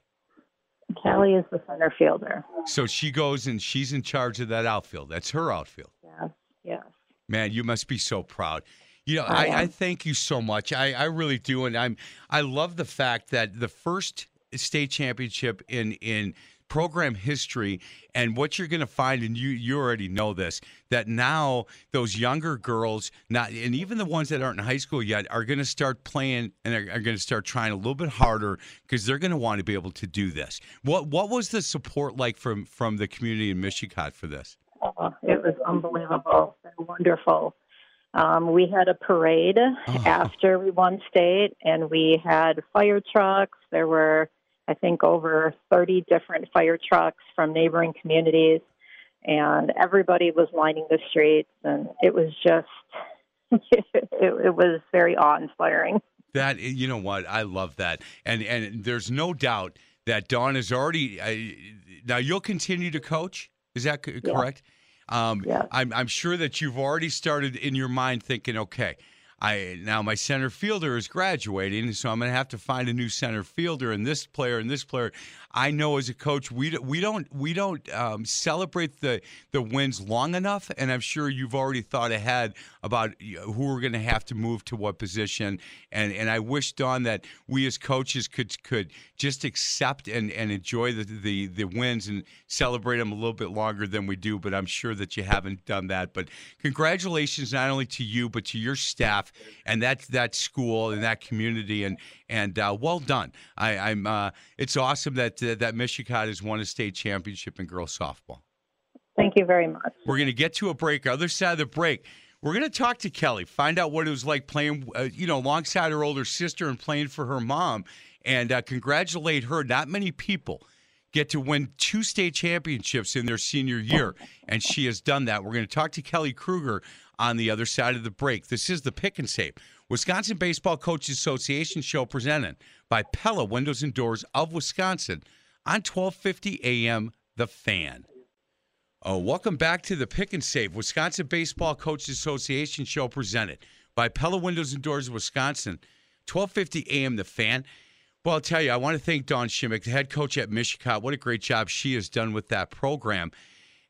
K: Kelly is the center fielder.
C: So she goes and she's in charge of that outfield. That's her outfield.
K: Yes, yes.
C: Man, you must be so proud. You know,
K: I
C: I, I, thank you so much. I, I really do, and I'm I love the fact that the first state championship in in program history and what you're going to find and you you already know this that now those younger girls not and even the ones that aren't in high school yet are going to start playing and are, are going to start trying a little bit harder because they're going to want to be able to do this what what was the support like from from the community in Mishicot for this
K: Oh, it was unbelievable and wonderful. Um, we had a parade after we won state, and we had fire trucks. There were, I think, over 30 different fire trucks from neighboring communities, and everybody was lining the streets, and it was just, [laughs] it, it was very awe inspiring.
C: That you know what I love that, and and there's no doubt that Dawn is already. Uh, now you'll continue to coach. Is that c-
K: Yeah.
C: correct? Um, I'm I'm sure that you've already started in your mind thinking, okay, I now my center fielder is graduating, so I'm going to have to find a new center fielder and this player and this player. I know as a coach, we we don't we don't um, celebrate the the wins long enough, and I'm sure you've already thought ahead about who we're going to have to move to what position. And and I wish Dawn that we as coaches could could just accept and, and enjoy the, the the wins and celebrate them a little bit longer than we do. But I'm sure that you haven't done that. But congratulations not only to you but to your staff and that that school and that community and and uh, well done. I, I'm uh, it's awesome that uh, that Mishicot has won a state championship in girls softball.
K: Thank you very much.
C: We're going to get to a break. Other side of the break, we're going to talk to Kelly, find out what it was like playing, uh, you know, alongside her older sister and playing for her mom, and uh, congratulate her. Not many people get to win two state championships in their senior year, and she has done that. We're going to talk to Kelly Kruger on the other side of the break. This is the Pick and Save, Wisconsin Baseball Coaches Association show presented by Pella Windows and Doors of Wisconsin on 1250 AM The Fan. Oh, welcome back to the Pick and Save Wisconsin Baseball Coaches Association show presented by Pella Windows and Doors of Wisconsin, 1250 AM The Fan. Well, I'll tell you, I want to thank Dawn Shimmick, the head coach at Mishicot. What a great job she has done with that program.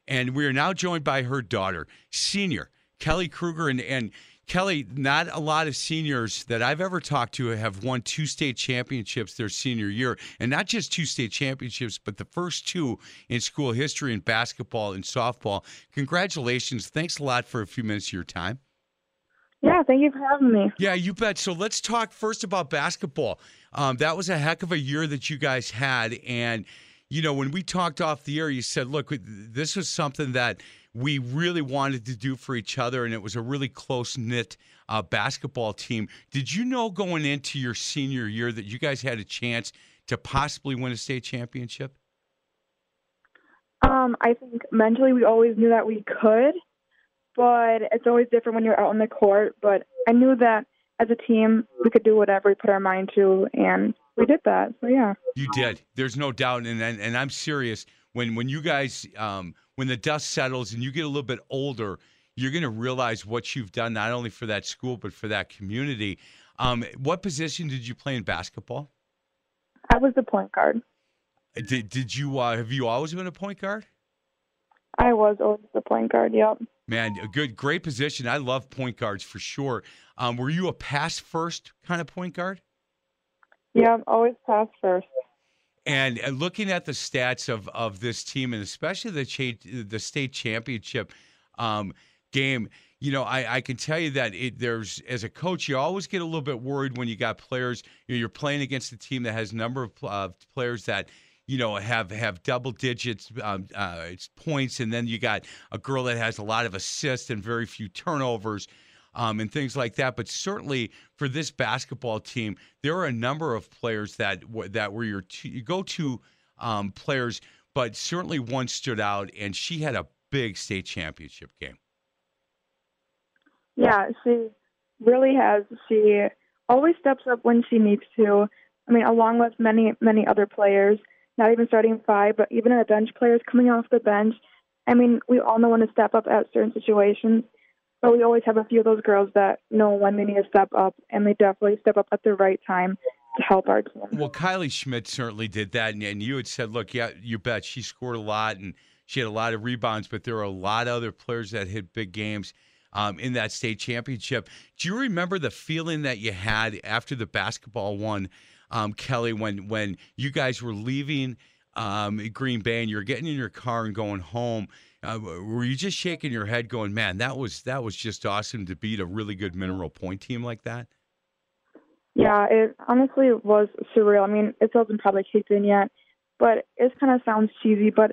C: And we are now joined by her daughter, senior Kelly Kruger. And, and Kelly, not a lot of seniors that I've ever talked to have won two state championships their senior year. And not just two state championships, but the first two in school history in basketball and softball. Congratulations. Thanks a lot for a few minutes of your time.
L: Yeah, thank you for having me.
C: Yeah, you bet. So let's talk first about basketball. Um, that was a heck of a year that you guys had. And, you know, when we talked off the air, you said, look, this was something that we really wanted to do for each other. And it was a really close knit uh, basketball team. Did you know going into your senior year that you guys had a chance to possibly win a state championship?
L: Um, I think mentally we always knew that we could, but it's always different when you're out on the court. But I knew that as a team we could do whatever we put our mind to, and we did that. So yeah.
C: You did. There's no doubt, and and, and I'm serious. When when you guys um, when the dust settles and you get a little bit older, you're going to realize what you've done not only for that school but for that community. Um, what position did you play in basketball?
L: I was the point guard.
C: Did did you uh, have you always been a point guard?
L: I was always the point guard. Yep.
C: Man, a good, great position. I love point guards for sure. Um, were you a pass first kind of point guard?
L: Yeah, always pass first.
C: And uh, looking at the stats of, of this team, and especially the cha- the state championship um, game, you know, I, I can tell you that it, there's as a coach, you always get a little bit worried when you got players. You know, you're playing against a team that has a number of uh, players that you know have have double digits um, uh, points, and then you got a girl that has a lot of assists and very few turnovers. Um, and things like that. But certainly for this basketball team, there are a number of players that that were your, go-to um, players, but certainly one stood out, and she had a big state championship game.
L: Yeah, she really has. She always steps up when she needs to. I mean, along with many, many other players, not even starting five, but even the bench players coming off the bench. I mean, we all know when to step up at certain situations, but we always have a few of those girls that know when they need to step up, and they definitely step up at the right time to help our team.
C: Well, Kylie Schmidt certainly did that, and, and you had said, look, yeah, you bet she scored a lot and she had a lot of rebounds, but there are a lot of other players that hit big games. Um, in that state championship. Do you remember the feeling that you had after the basketball one, um, Kelly, when when you guys were leaving um, Green Bay and you're getting in your car and going home? Uh, were you just shaking your head, going, "Man, that was that was just awesome to beat a really good Mineral Point team like that"?
L: Yeah, it honestly was surreal. I mean, it hasn't probably kicked in yet, but it kind of sounds cheesy. But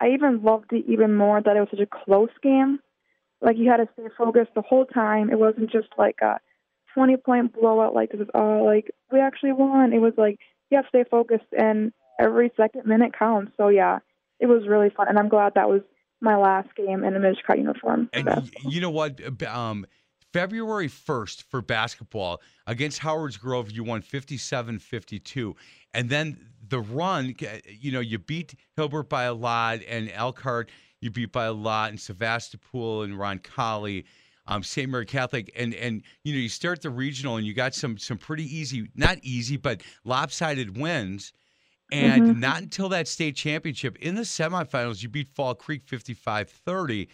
L: I even loved it even more that it was such a close game. Like you had to stay focused the whole time. It wasn't just like a twenty point blowout like this is oh like we actually won. It was like you have to stay focused and every second minute counts. So yeah, it was really fun and I'm glad that was my last game in a Mishicot uniform.
C: And you know what? Um, February 1st for basketball against Howard's Grove, you won 57 52. And then the run, you know, you beat Hilbert by a lot and Elkhart, you beat by a lot, and Sevastopol and Roncalli. Um, St. Mary Catholic, and and you know you start the regional, and you got some some pretty easy, not easy, but lopsided wins, and mm-hmm. not until that state championship in the semifinals, you beat Fall Creek 55-30,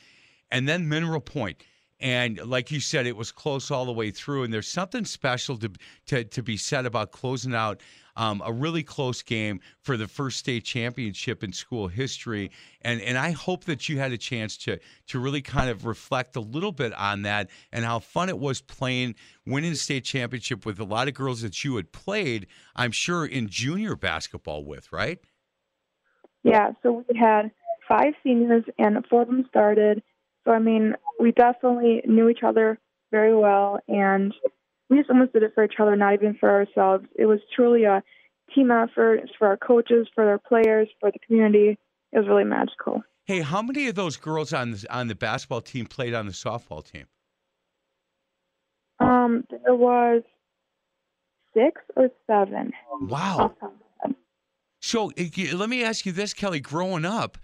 C: and then Mineral Point. And like you said, it was close all the way through. And there's something special to to, to be said about closing out um, a really close game for the first state championship in school history. And and I hope that you had a chance to to really kind of reflect a little bit on that and how fun it was playing, winning the state championship with a lot of girls that you had played. I'm sure in junior basketball with, right?
L: Yeah. So we had five seniors, and four of them started. So I mean, we definitely knew each other very well, and we just almost did it for each other, not even for ourselves. It was truly a team effort it's for our coaches, for our players, for the community. It was really magical.
C: Hey, how many of those girls on the, on the basketball team played on the softball team?
L: Um, there was six or seven.
C: Wow. So let me ask you this, Kelly. Growing up,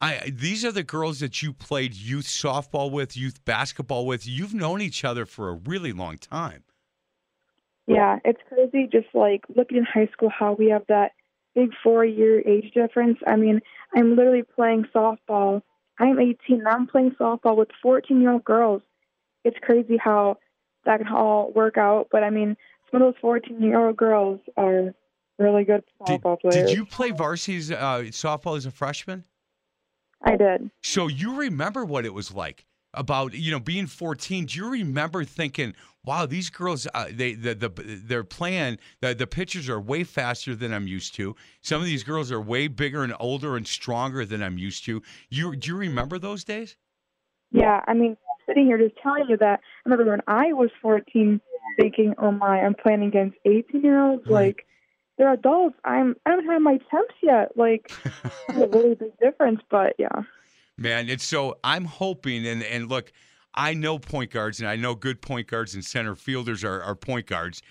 C: I these are the girls that you played youth softball with, youth basketball with. You've known each other for a really long time.
L: Yeah, it's crazy just like looking in high school how we have that big four year age difference. I mean, I'm literally playing softball. I'm 18 and I'm playing softball with 14 year old girls. It's crazy how that can all work out. But I mean, some of those 14 year old girls are really good softball
C: did,
L: players.
C: Did you play varsity uh, softball as a freshman?
L: I did.
C: So you remember what it was like about you know being 14 do you remember thinking wow these girls uh, they the, the they're playing the, the pitchers are way faster than i'm used to some of these girls are way bigger and older and stronger than i'm used to you do you remember those days
L: yeah i mean sitting here just telling you that i remember when i was 14 thinking oh my i'm playing against 18 year olds right. like they're adults i'm i don't have my temps yet like [laughs] a really big difference but yeah
C: man. It's so I'm hoping and and look, I know point guards and I know good point guards and center fielders are, are point guards.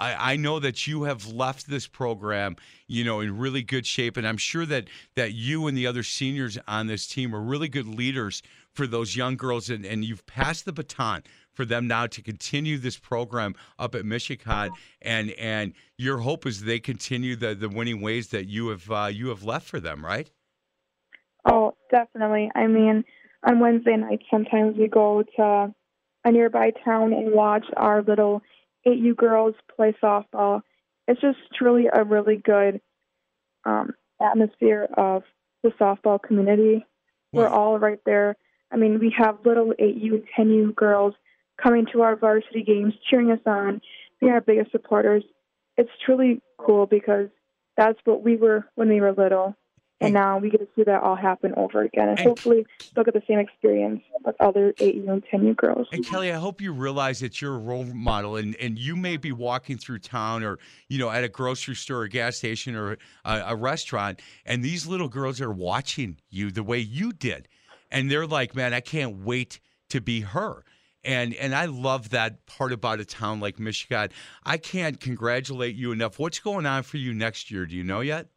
C: I, I know that you have left this program, you know, in really good shape, and I'm sure that that you and the other seniors on this team are really good leaders for those young girls, and, and you've passed the baton for them now to continue this program up at Mishicot, and and your hope is they continue the the winning ways that you have uh, you have left for them, right?
L: Oh, definitely. I mean, on Wednesday nights, sometimes we go to a nearby town and watch our little 8U girls play softball. It's just truly a really good um, atmosphere of the softball community. We're all right there. I mean, we have little 8U, 10U girls coming to our varsity games, cheering us on, being our biggest supporters. It's truly cool because that's what we were when we were little And now we get to see that all happen over again. And,
C: And-
L: hopefully they'll get the same experience with other 8U and 10U girls.
C: And Kelly, I hope you realize that you're a role model, and, and you may be walking through town, or you know, at a grocery store, a gas station, or a, a restaurant, and these little girls are watching you the way you did, and they're like, "Man, I can't wait to be her." And and I love that part about a town like Mishicot. I can't congratulate you enough. What's going on for you next year? Do you know yet?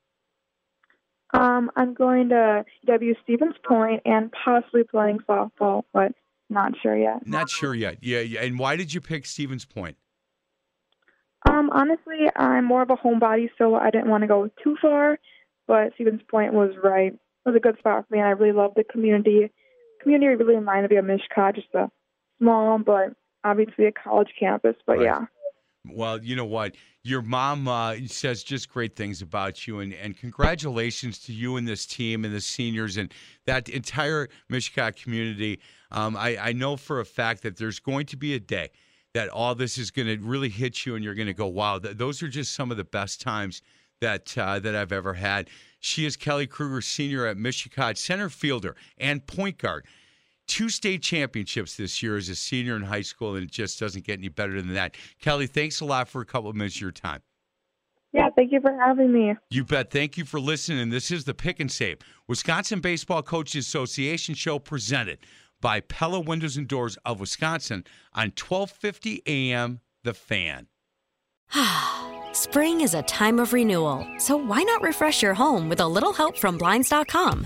L: Um, I'm going to W. Stevens Point and possibly playing softball, but not sure yet.
C: Not sure yet. Yeah, yeah. And why did you pick Stevens Point?
L: Um, honestly, I'm more of a homebody, so I didn't want to go too far. But Stevens Point was right. It was a good spot for me, and I really love the community. Community really reminded me of Mishicot, just a small but obviously a college campus. But
C: Right.
L: yeah,
C: Well, you know what? Your mom uh, says just great things about you, and, and congratulations to you and this team and the seniors and that entire Mishicot community. Um, I, I know for a fact that there's going to be a day that all this is going to really hit you, and you're going to go, "Wow, th- those are just some of the best times that uh, that I've ever had." She is Kelly Kruger, senior at Mishicot, center fielder and point guard two state championships this year as a senior in high school, and it just doesn't get any better than that. Kelly, thanks a lot for a couple of minutes of your time.
L: yeah. Thank you for having me.
C: You bet. Thank you for listening. This is the Pick and Save Wisconsin Baseball Coaches Association show presented by Pella Windows and Doors of Wisconsin on 1250 AM The Fan. [sighs]
M: Spring is a time of renewal, so why not refresh your home with a little help from Blinds.com?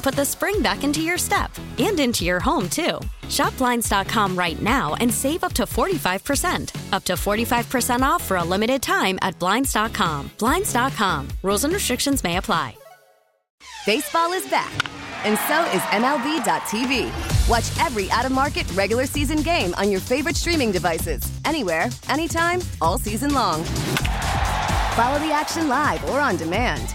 M: put the spring back into your step and into your home, too. Shop Blinds.com right now and save up to 45%. Up to 45% off for a limited time at Blinds.com. Blinds.com. Rules and restrictions may apply.
N: Baseball is back, and so is MLB.tv. Watch every out of market regular season game on your favorite streaming devices, anywhere, anytime, all season long. Follow the action live or on demand.